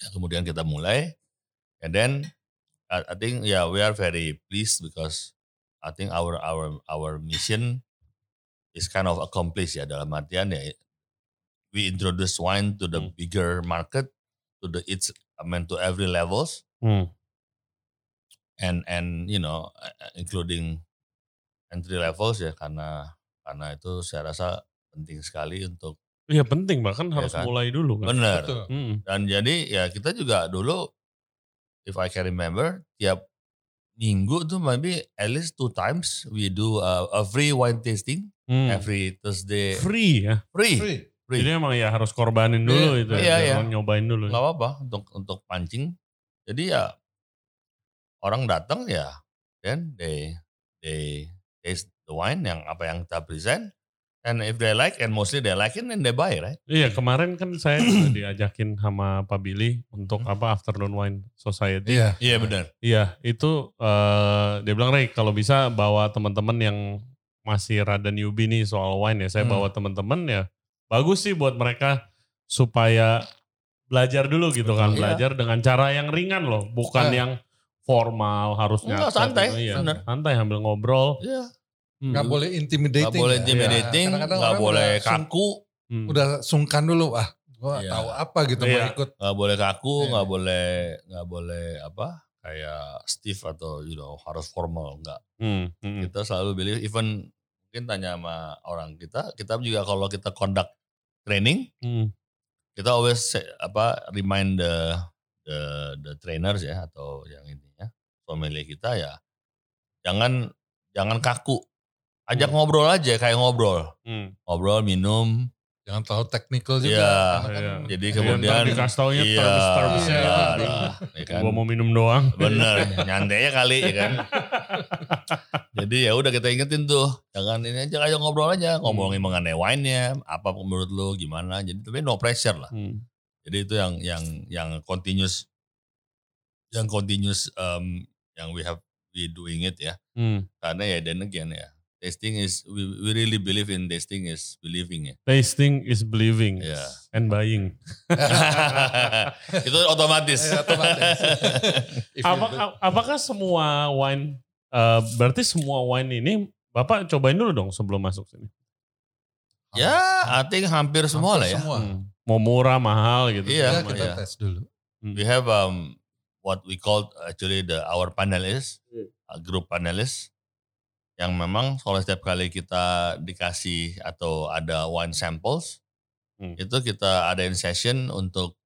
Ya, kemudian kita mulai, and then I, I think yeah we are very pleased because I think our our our mission is kind of accomplished ya dalam artian ya we introduce wine to the Hmm. bigger market to the it's I mean to every levels Hmm. And and you know uh, including entry levels ya karena karena itu saya rasa penting sekali untuk Iya penting bahkan harus kan? mulai dulu kan. benar Betul. Hmm. dan jadi ya kita juga dulu if I can remember tiap minggu tuh maybe at least two times we do a, a free wine tasting Hmm. every Thursday Free ya. free Free. free Jadi emang ya harus korbanin dulu Iya, itu. iya, ya. iya. Jangan nyobain dulu. nggak apa-apa untuk untuk pancing jadi ya orang datang ya then they they taste the wine yang apa yang kita present and if they like and mostly they like it then they buy right Iya kemarin kan saya diajakin sama Pak Billy untuk apa Afternoon Wine Society. Iya. iya benar Iya itu eh, dia bilang Ray kalau bisa bawa teman-teman yang masih rada newbie nih soal wine ya. Saya Hmm. bawa teman-teman ya. Bagus sih buat mereka supaya belajar dulu gitu kan. Iya. Belajar dengan cara yang ringan loh. Bukan Nah. yang formal harus Enggak, santai, gitu. Iya, bener. santai sambil ngobrol. iya Hmm. Nggak boleh intimidating. nggak boleh ya. intimidating Kadang-kadang nggak orang boleh kaku Hmm. Udah sungkan dulu. Ah, gua Iya. tahu apa gitu Iya. mau ikut. nggak boleh kaku Iya. nggak boleh nggak boleh apa kayak stiff atau you know harus formal nggak Hmm, hmm. kita selalu believe even mungkin tanya sama orang kita kita juga kalau kita conduct training Hmm. kita always say, apa remind the the the trainers ya atau yang intinya sommelier kita ya jangan jangan kaku ajak Hmm. ngobrol aja kayak ngobrol Hmm. ngobrol minum Jangan terlalu teknikal juga. Iya. Karena kan Iya. jadi Iya, kemudian ntar dikasih taunya iya terms-termsnya iya, gitu. lah, ya kan? Gua mau minum doang. bener nyantainya kali ya kan jadi ya udah kita ingetin tuh jangan ini aja ayo ngobrol aja Hmm. ngomongin mengenai wine-nya apa menurut lu gimana jadi tapi no pressure lah Hmm. Jadi itu yang yang yang continuous yang continuous um, yang we have we doing it ya. Hmm. Karena ya then again ya. Tasting is we, we really believe in tasting is believing ya. Tasting is believing Iya. and buying. itu otomatis. Eh, otomatis. If you Apa, do- apakah semua wine, eh, berarti semua wine ini Bapak cobain dulu dong sebelum masuk sini. ya, I think hampir semua lah Hampir ya. Semua. Hmm. Mau murah, mahal gitu. Iya, Ya, kita iya. tes dulu. We have um what we call actually the our panelists, Hmm. uh, group panelists yang memang kalau setiap kali kita dikasih atau ada wine samples Hmm. itu kita adain session untuk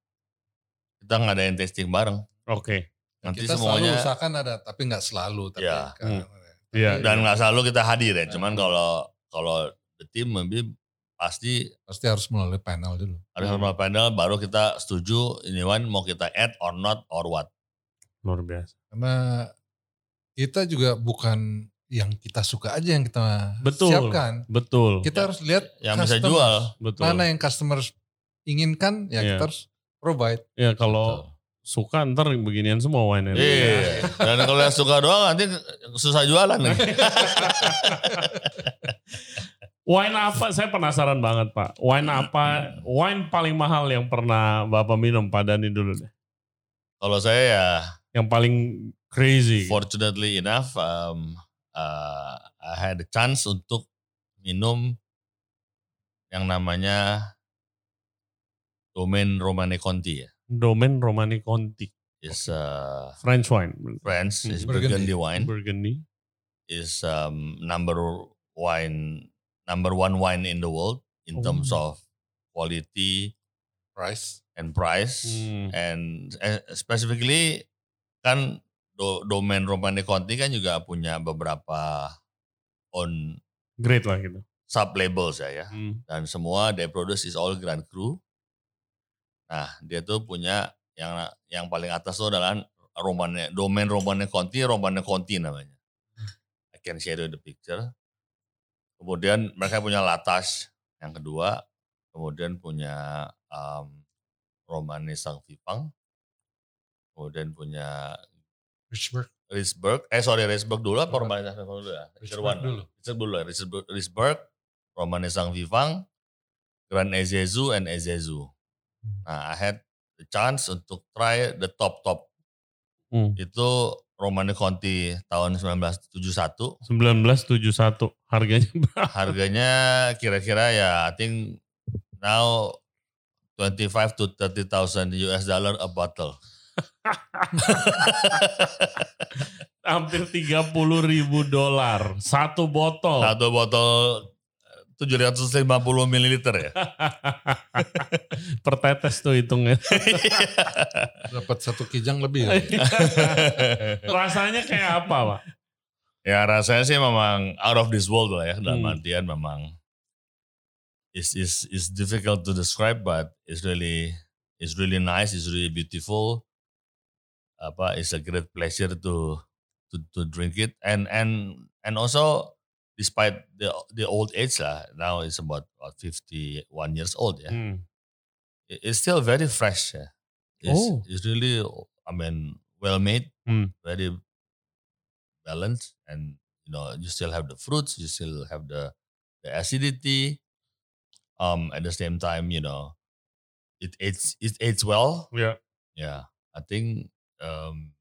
kita ngadain tasting bareng. Oke. Nanti kita selalu semuanya usahakan ada, tapi nggak selalu. Tapi Iya. kan- Iya. dan nggak selalu kita hadir ya. Cuman Hmm. kalau kalau the team maybe pasti pasti harus melalui panel dulu. ada Hmm. sama panel baru kita setuju ini wine mau kita add or not or what. Luar biasa. Karena kita juga bukan yang kita suka aja yang kita Betul. siapkan. Betul. Kita harus lihat Yang bisa jual. Betul. Mana yang customer inginkan ya Iya. kita harus provide. Ya kalau suka ntar beginian semua wine Iya. Dan kalau yang suka doang nanti susah jualan nih. Wine apa? Saya penasaran banget Pak. Wine apa? Wine paling mahal yang pernah Bapak minum Pak Dani dulu deh. kalau saya ya Yang paling crazy. fortunately enough um, uh, I had a chance untuk minum yang namanya Domaine Romane Conti ya. Domaine Romani Conti. Is uh, French wine. France, is Burgundy. Burgundy wine. Burgundy. is um, number wine number one wine in the world in terms Oh. of quality Price. and price Hmm. and eh, specifically kan do, domain Romane Conti kan juga punya beberapa on Great lah gitu. sub labels ya ya Hmm. dan semua they produce is all Grand Cru. Nah dia tuh punya yang yang paling atas tuh adalah Romane domain Romane Conti Romane Conti namanya. I can share you the picture. Kemudian mereka punya Latas yang kedua, kemudian punya um, Romane Sang Vipang, kemudian punya Richburg. Ritzberg, eh sorry Ritzberg dulu apa Romane Sang Vipang dulu ya? Richburg dulu. Ritzberg dulu ya, Ritzberg, Ritzberg Romane Sang Vivang, Grand Ezezu and Ezezu. Hmm. Nah, I had the chance untuk try the top top. Hmm. Itu Romano Conti tahun 1971. 1971 harganya berapa? Harganya kira-kira ya I think now 25 to 30,000 US dollar a bottle. Hampir 30 ribu dolar. Satu botol. Satu botol 750 mililiter ya. per tetes tuh hitungnya. Dapat satu kijang lebih. ya. Rasanya kayak apa pak? Ya rasanya sih memang out of this world lah ya dalam Hmm. artian memang is is is difficult to describe but it's really it's really nice it's really beautiful apa it's a great pleasure to to to drink it and and and also despite the the old age lah now it's about what, 51 years old ya Hmm. it- it's still very fresh ya it's, Oh. it's really I mean well made Hmm. very balanced and you know you still have the fruits you still have the the acidity um at the same time you know it it's it aids well Ya. yeah i think um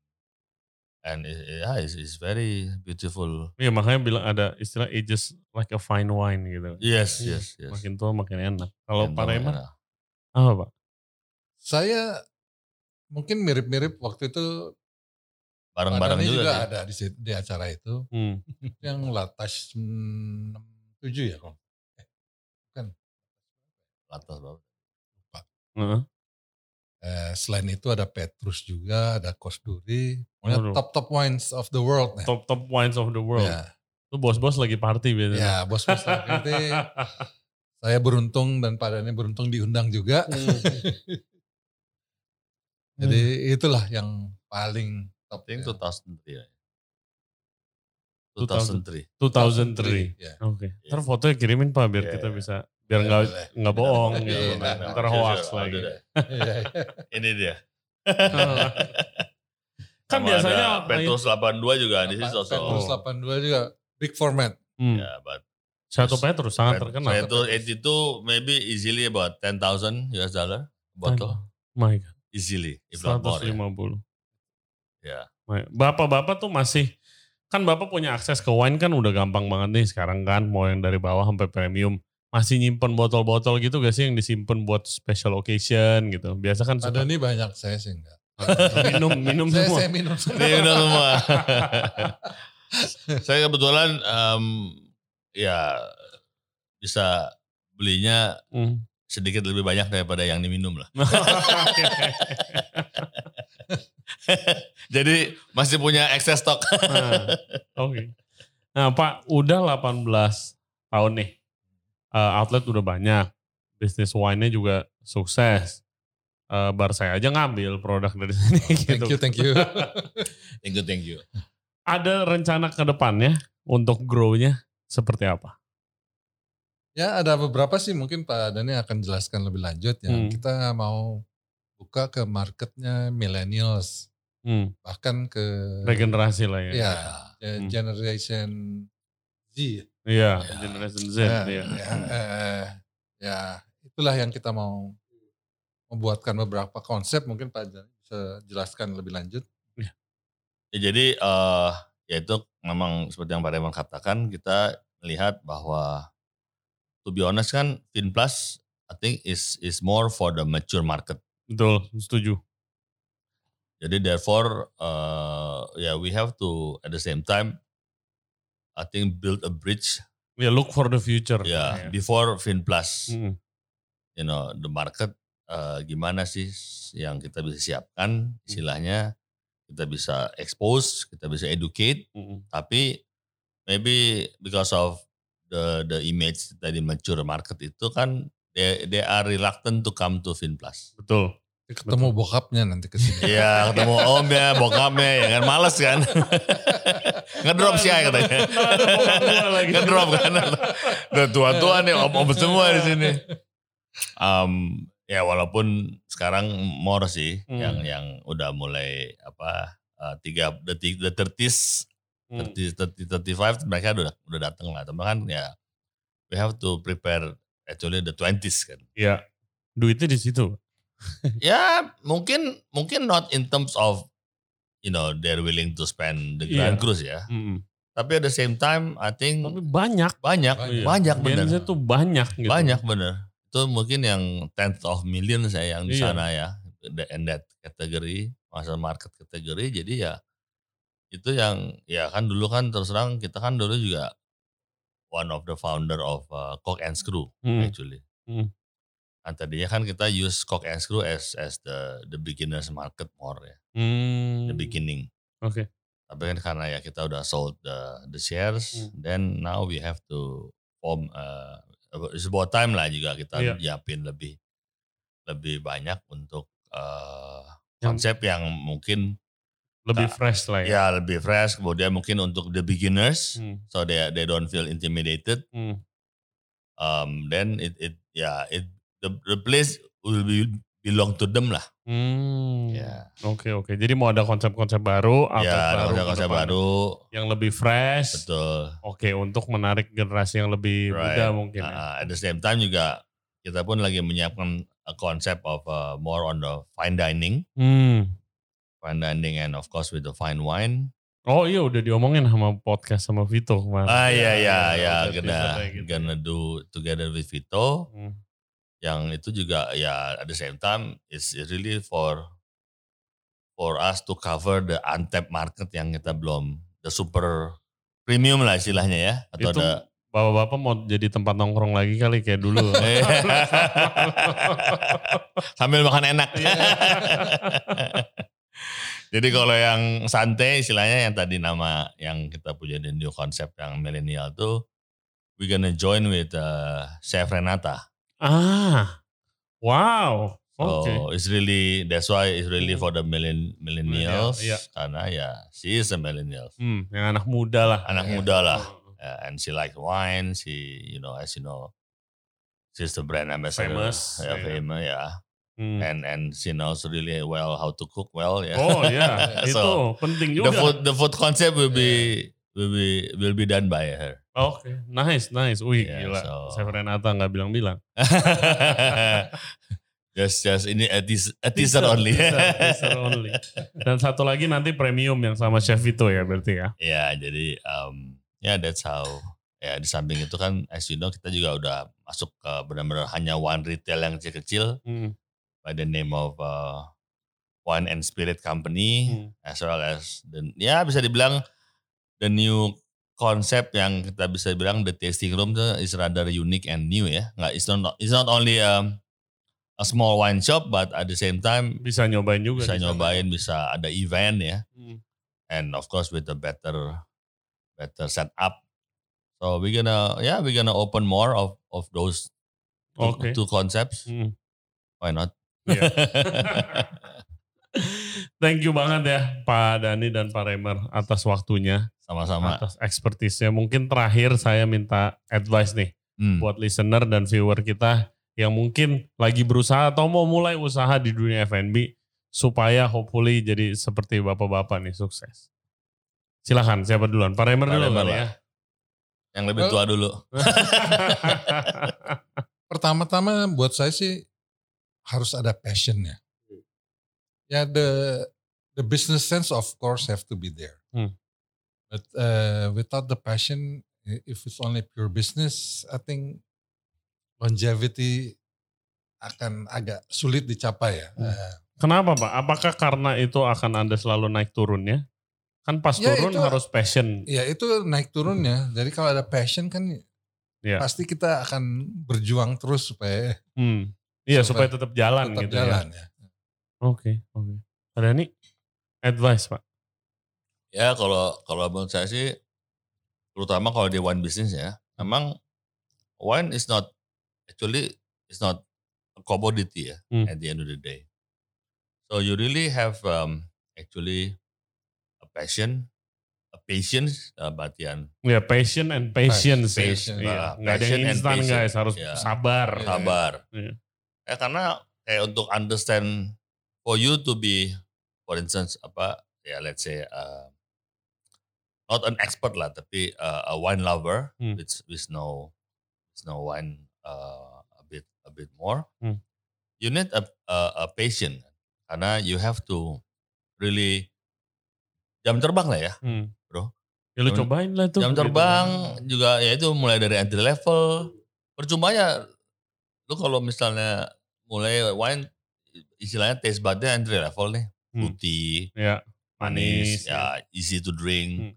and it, yeah it's, it's very beautiful Iya makanya bilang ada istilah ages like a fine wine gitu. yes Iya, yes yes Makin tua makin enak. Kalau Pak yeah. apa pak? Saya mungkin mirip-mirip waktu itu bareng-bareng juga, juga, ada di, di acara itu Hmm. yang Latash 67 ya kalau Latas banget. Heeh. Eh, selain itu ada Petrus juga ada Kosduri pokoknya top top wines of the world nih. Top top wines of the world. ya Itu bos-bos lagi party biasanya. ya bos-bos lagi. saya beruntung dan Padani beruntung diundang juga Hmm. jadi itulah yang paling top I think ya. 2003 ya. 2003. 2003 2003. ya. Oke. Ntar fotonya kirimin Pak biar Iya, kita iya. bisa biar Boleh, nggak nggak bohong Iya, gitu. iya, iya. Ntar Sure, hoax lagi. Iya, iya. ini dia kan Sama biasanya Petrus 82 juga di situ Petrus Oh. 82 juga big format Hmm. Ya, but Satu Petrus sangat terkenal. Petrus 82 maybe easily about 10,000 US dollar bottle. My God. Easily, if not more. Ya. 150. Ya. My- Bapak-bapak tuh masih kan bapak punya akses ke wine kan udah gampang banget nih sekarang kan mau yang dari bawah sampai premium masih nyimpen botol-botol gitu gak sih yang disimpan buat special occasion gitu biasa kan suka Padani banyak saya sih enggak minum minum saya, semua saya minum semua. Ini udah semua. Saya kebetulan em, ya bisa belinya Hmm. sedikit lebih banyak daripada yang diminum lah. Jadi masih punya excess stok. Nah, Oke. Nah Pak, udah 18 tahun nih. Eh, outlet udah banyak. Bisnis wine-nya juga sukses. Eh, bar saya aja ngambil produk dari sini Thank gitu. you, thank you. thank you, thank you. Ada rencana ke depannya untuk grow-nya seperti apa? Ya ada beberapa sih mungkin Pak Dani akan jelaskan lebih lanjut ya. Hmm. Kita mau buka ke marketnya millennials Hmm, bahkan ke regenerasi lah ya. ya Hmm. generation Z. Iya, Ya. generation Z. Ya, iya. ya, eh, ya, itulah yang kita mau membuatkan beberapa konsep mungkin Pak Dani bisa jelaskan lebih lanjut. Ya, jadi eh ya itu memang seperti yang Pak Raymond katakan kita melihat bahwa to be honest kan Finplus I think is is more for the mature market. Betul, setuju. Jadi therefore uh, yeah we have to at the same time I think build a bridge Ya, look for the future. ya Iya. before Finplus Hmm, you know the market uh, gimana sih yang kita bisa siapkan istilahnya kita bisa expose kita bisa educate hmm. tapi maybe because of the the image dari mature market itu kan they they are reluctant to come to Finplus. Betul. Ketemu bokapnya nanti ke sini. Iya ketemu omnya, bokapnya ya kan males kan. Ngedrop sih ya katanya. Ngedrop kan. Udah tua-tua nih om-om semua di sini. Um, ya walaupun sekarang more sih Hmm. yang yang udah mulai apa uh, tiga the, the 30s Hmm. 30, 30, 35 mereka udah udah datang lah. Tapi kan ya we have to prepare actually the 20s kan. Iya. Duitnya di situ. Ya mungkin mungkin not in terms of you know they're willing to spend the Grand Iya. Cruise ya. Mm-mm. Tapi at the same time I think Tapi banyak. banyak Banyak. banyak bener. Tuh banyak gitu. Banyak bener. Itu mungkin yang tenth of million saya yang di Iya. sana ya. The- And that category, masa market kategori. Jadi ya itu yang ya kan dulu kan terus terang kita kan dulu juga one of the founder of uh, Cock and Screw Hmm. actually. Hmm. Nah, tadinya kan kita use Cock and Screw as as the the beginners market more ya, Hmm. the beginning. Oke. Tapi kan karena ya kita udah sold the the shares, Hmm. then now we have to form uh, it's about time lah juga kita Iya. nyiapin lebih lebih banyak untuk uh, konsep yang mungkin Lebih Nah, fresh lah ya. ya lebih fresh. Kemudian mungkin untuk the beginners, Hmm. so they they don't feel intimidated. Hmm. Um, then it it ya it the, the place will be belong to them lah. Hmm. Ya. Oke oke. Jadi mau ada konsep-konsep baru, Ya, ada baru ke konsep depan. baru. yang lebih fresh. Betul. Oke, untuk menarik generasi yang lebih Right. muda mungkin. ya. Uh, at the same time juga kita pun lagi menyiapkan a concept of uh, more on the fine dining, Hmm. fine dining and of course with the fine wine. Oh iya udah diomongin sama podcast sama Vito kemarin. Ah ya ya ya, udah gonna gitu. gonna do together with Vito. Hmm. Yang itu juga ya at the same time it's really for for us to cover the untapped market yang kita belum the super premium lah istilahnya ya atau Itu ada bapak-bapak mau jadi tempat nongkrong lagi kali kayak dulu. sambil makan enak. Iya. Jadi kalau yang santai istilahnya yang tadi nama yang kita punya di new concept yang milenial tuh we gonna join with uh, Chef Renata. Ah, wow. So it's really that's why it's really Hmm. for the millen- millennials Millennial, iya. karena ya she is a millennial. Hmm, yang anak muda lah. Anak Iya. muda lah. Uh, and she likes wine, she you know as you know she's the brand ambassador. Famous, Yeah, iya. famous ya. Hmm. And and she knows really well how to cook well ya. Oh itu So, penting juga. the food the food concept will be will be will be done by her. Oke, nice, nice. Wih, Yeah, gila. so- Chef Renata nggak bilang-bilang. just just ini a teaser, a teaser only. teaser, teaser only. Dan satu lagi nanti premium yang sama Chef Vito ya berarti ya. ya jadi um, ya that's how ya di samping itu kan as you know kita juga udah masuk ke benar-benar hanya one retail yang kecil-kecil Hmm. by the name of uh, Wine and Spirit Company Hmm. as well as the ya bisa dibilang the new concept yang kita bisa bilang the tasting room tuh is rather unique and new ya. Nggak it's not it's not only um, a small wine shop but at the same time Bisa nyobain juga. bisa di sana. nyobain, bisa ada event ya. Hmm. And of course with the better better setup. So we gonna yeah we gonna open more of of those two, Oke. two concepts. Hmm. Why not? Iya. Thank you banget ya Pak Dani dan Pak Remer atas waktunya, Sama-sama. atas expertise-nya. Mungkin terakhir saya minta advice nih Hmm. buat listener dan viewer kita yang mungkin lagi berusaha atau mau mulai usaha di dunia F&B supaya hopefully jadi seperti bapak-bapak nih sukses. Silahkan siapa duluan? Pak Remer Pak dulu kali ya. Yang lebih tua dulu. Pertama-tama buat saya sih harus ada passionnya. Ya the the business sense of course have to be there. Hmm. But uh, without the passion, if it's only pure business, I think longevity akan agak sulit dicapai ya. Hmm. Uh, Kenapa Pak? Apakah karena itu akan Anda selalu naik turunnya? Kan pas Ya, turun itu- harus passion. ya itu naik turunnya. Jadi kalau ada passion kan Iya. pasti kita akan berjuang terus supaya Hmm. Iya supaya, Supaya tetap jalan tetap gitu ya. jalan ya. Oke, oke. Ada nih advice Pak. Ya kalau kalau menurut saya sih, terutama kalau di wine business ya, memang wine is not actually is not a commodity ya Hmm. at the end of the day. So you really have um, actually a passion, a patience, uh, Batian, Ya passion and patience. ya. Passion. Iya. Nah, Nggak ada passion yang and instan patience. guys, harus Iya. sabar. Sabar. Iya. Ya karena kayak untuk understand for you to be, for instance apa ya let's say uh, not an expert lah tapi uh, a wine lover Hmm. with with no with no wine uh, a bit a bit more. Hmm. You need a, a a patient karena you have to really jam terbang lah ya. Hmm. Bro. Ya lu Jam- cobain lah tuh. Jam gitu. terbang juga ya itu mulai dari entry level. Percuma ya lu kalau misalnya mulai wine istilahnya taste budnya entry level nih. Hmm. Putih, Ya, manis, manis. ya easy to drink. Hmm.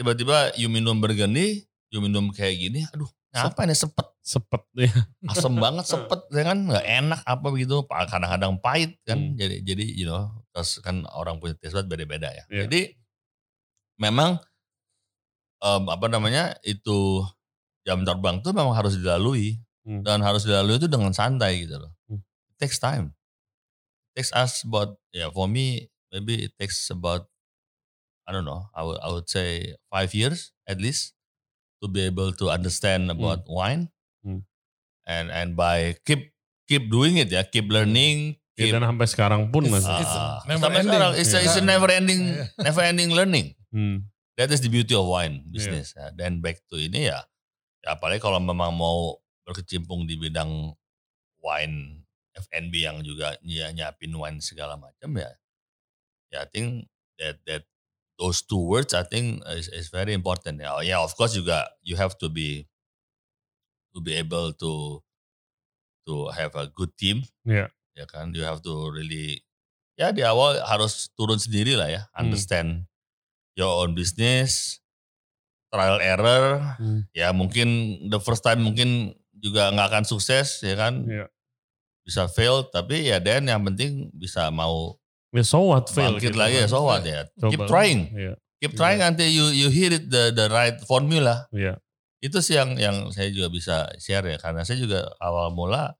Tiba-tiba you minum burgundy, you minum kayak gini, aduh apa nih sepet, Sepet ya. asem banget sepet, ya kan nggak enak apa begitu, kadang-kadang pahit kan, Hmm. jadi jadi you know, terus kan orang punya taste bud beda-beda ya. Iya. Jadi memang em, apa namanya itu jam terbang tuh memang harus dilalui Hmm. dan harus dilalui itu dengan santai gitu loh. Hmm. It takes time. It takes us about yeah for me maybe it takes about I don't know I would I would say five years at least to be able to understand about wine Hmm. and and by keep keep doing it ya keep learning Ya, keep dan sampai sekarang pun It's- masih. it's Ah, never sampai ending. sekarang it's, a, it's a Iya. never ending Iya. never ending learning Hmm. that is the beauty of wine business ya. dan back to ini ya ya apalagi kalau memang mau berkecimpung di bidang wine F&B yang juga ny- nyiapin wine segala macam ya ya I think that that those two words I think is, is very important ya yeah of course juga you have to be to be able to to have a good team Iya. ya kan you have to really ya di awal harus turun sendiri lah ya Hmm. understand your own business trial error Hmm. ya mungkin the first time mungkin juga nggak akan sukses ya kan Iya. bisa fail tapi ya dan yang penting bisa mau Ya so what fail bangkit gitu lagi ya kan. so what ya Coba keep trying Iya. keep trying until you you hit it the the right formula Iya. itu sih yang yang saya juga bisa share ya karena saya juga awal mula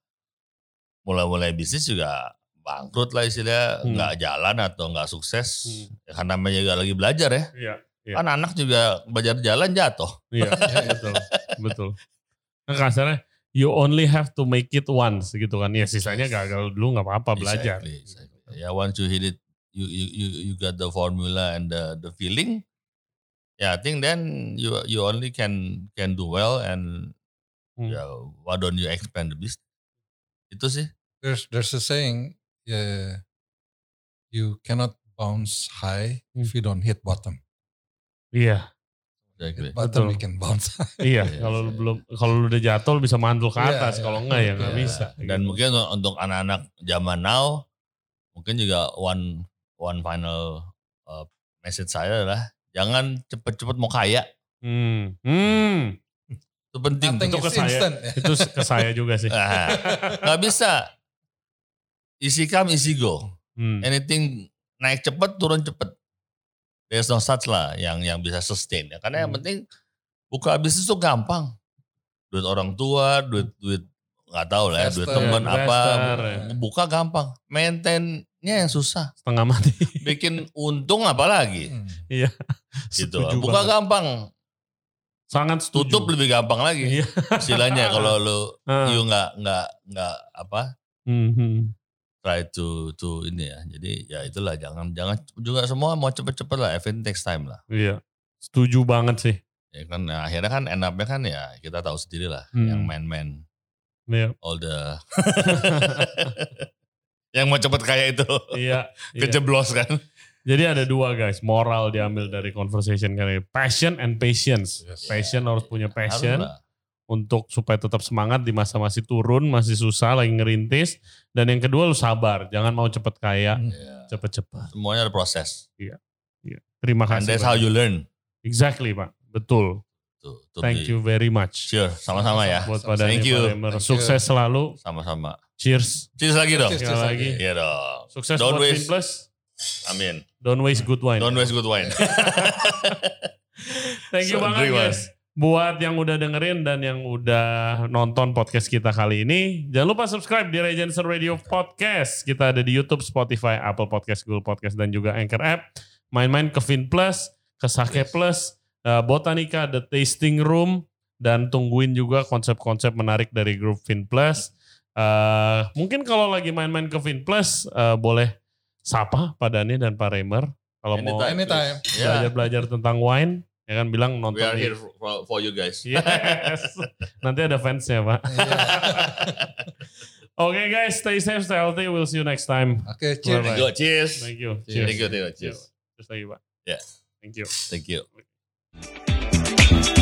mulai-mulai bisnis juga bangkrut lah istilahnya Hmm. nggak jalan atau nggak sukses Hmm. ya, karena namanya juga lagi belajar ya Iya. Iya. kan anak juga belajar jalan jatuh Iya, betul. Betul. Nah, kasarnya you only have to make it once gitu kan. Ya sisanya gagal dulu nggak apa-apa belajar. Exactly, exactly. Ya once you hit it you you you, you got the formula and the the feeling ya I think then you you only can can do well and Hmm. ya why don't you expand the business itu sih There's there's a saying, yeah, you cannot bounce high if you don't hit bottom. Iya, exactly. Hit bottom Betul. you can bounce high. iya. Iya, Kalau lu belum, kalau lu udah jatuh lu bisa mantul ke Iya, atas. iya. Kalau enggak ya nggak Iya. bisa. Dan Gitu. mungkin untuk anak-anak zaman now, mungkin juga one one final uh, message saya adalah jangan cepet-cepet mau kaya. Hmm. Hmm. Itu penting. Nothing Itu ke saya. instant. Itu ke saya juga sih. Nah, nggak bisa. Easy come, easy go. Hmm. Anything naik cepet, turun cepet. There's no such lah yang yang bisa sustain ya. Karena yang Hmm. penting buka bisnis itu gampang. Duit orang tua, duit duit nggak tahu lah ya, duit temen apa, ya. buka gampang. Maintainnya yang susah. Setengah mati. bikin untung apalagi Hmm. gitu Setuju buka banget. gampang Sangat setuju. tutup lebih gampang lagi Iya. istilahnya kalau lu Ah. you nggak nggak nggak apa Hmm, hmm. try to to ini ya jadi ya itulah jangan jangan juga semua mau cepet-cepet lah everything takes time lah Iya. Setuju banget sih. ya kan nah, akhirnya kan end up-nya kan ya kita tahu sendiri lah Hmm. yang main-main Iya. all the yang mau cepet kayak itu Iya. iya. kejeblos kan Jadi ada dua guys, moral diambil dari conversation kali ini. Passion and patience. Yes. Passion harus punya passion untuk supaya tetap semangat di masa masih turun, masih susah, lagi ngerintis. Dan yang kedua lu sabar, jangan mau cepet kaya, Hmm. Ya. cepet-cepet. semuanya ada proses Terima and kasih. that's Pak. how you learn Exactly Pak, betul. To, to Thank be- you very much. Sure, sama-sama ya. Buat Sama-sama. Pak Dhani, Thank you. Thank you. Sukses selalu. Sama-sama. Cheers. Cheers lagi dong. Cheers, cheers lagi. Iya dong. Sukses Don't buat waste. Plus. Amin. Don't waste good wine. Don't waste good wine. Thank you So, banget guys. Buat yang udah dengerin dan yang udah nonton podcast kita kali ini, jangan lupa subscribe di Regency Radio Podcast. Kita ada di YouTube, Spotify, Apple Podcast, Google Podcast, dan juga Anchor App. Main-main ke Fin Plus, ke Sake Yes. Plus, uh, Botanica, The Tasting Room, dan tungguin juga konsep-konsep menarik dari grup Fin Plus. Uh, mungkin kalau lagi main-main ke Fin Plus, uh, boleh sapa Pak Dhani dan Pak Remer. Kalau mau Anytime. Ya. belajar-belajar tentang wine, Ya kan bilang nonton. We are here for, for you guys. Yes. Nanti ada fansnya pak. Iya. Oke guys, stay safe, stay healthy. We'll see you next time. Oke, cheers. Thank you. Cheers. Thank you. Cheers. Thank you. Thank you. Cheers. Terus lagi pak. Yeah. Thank you. Thank you.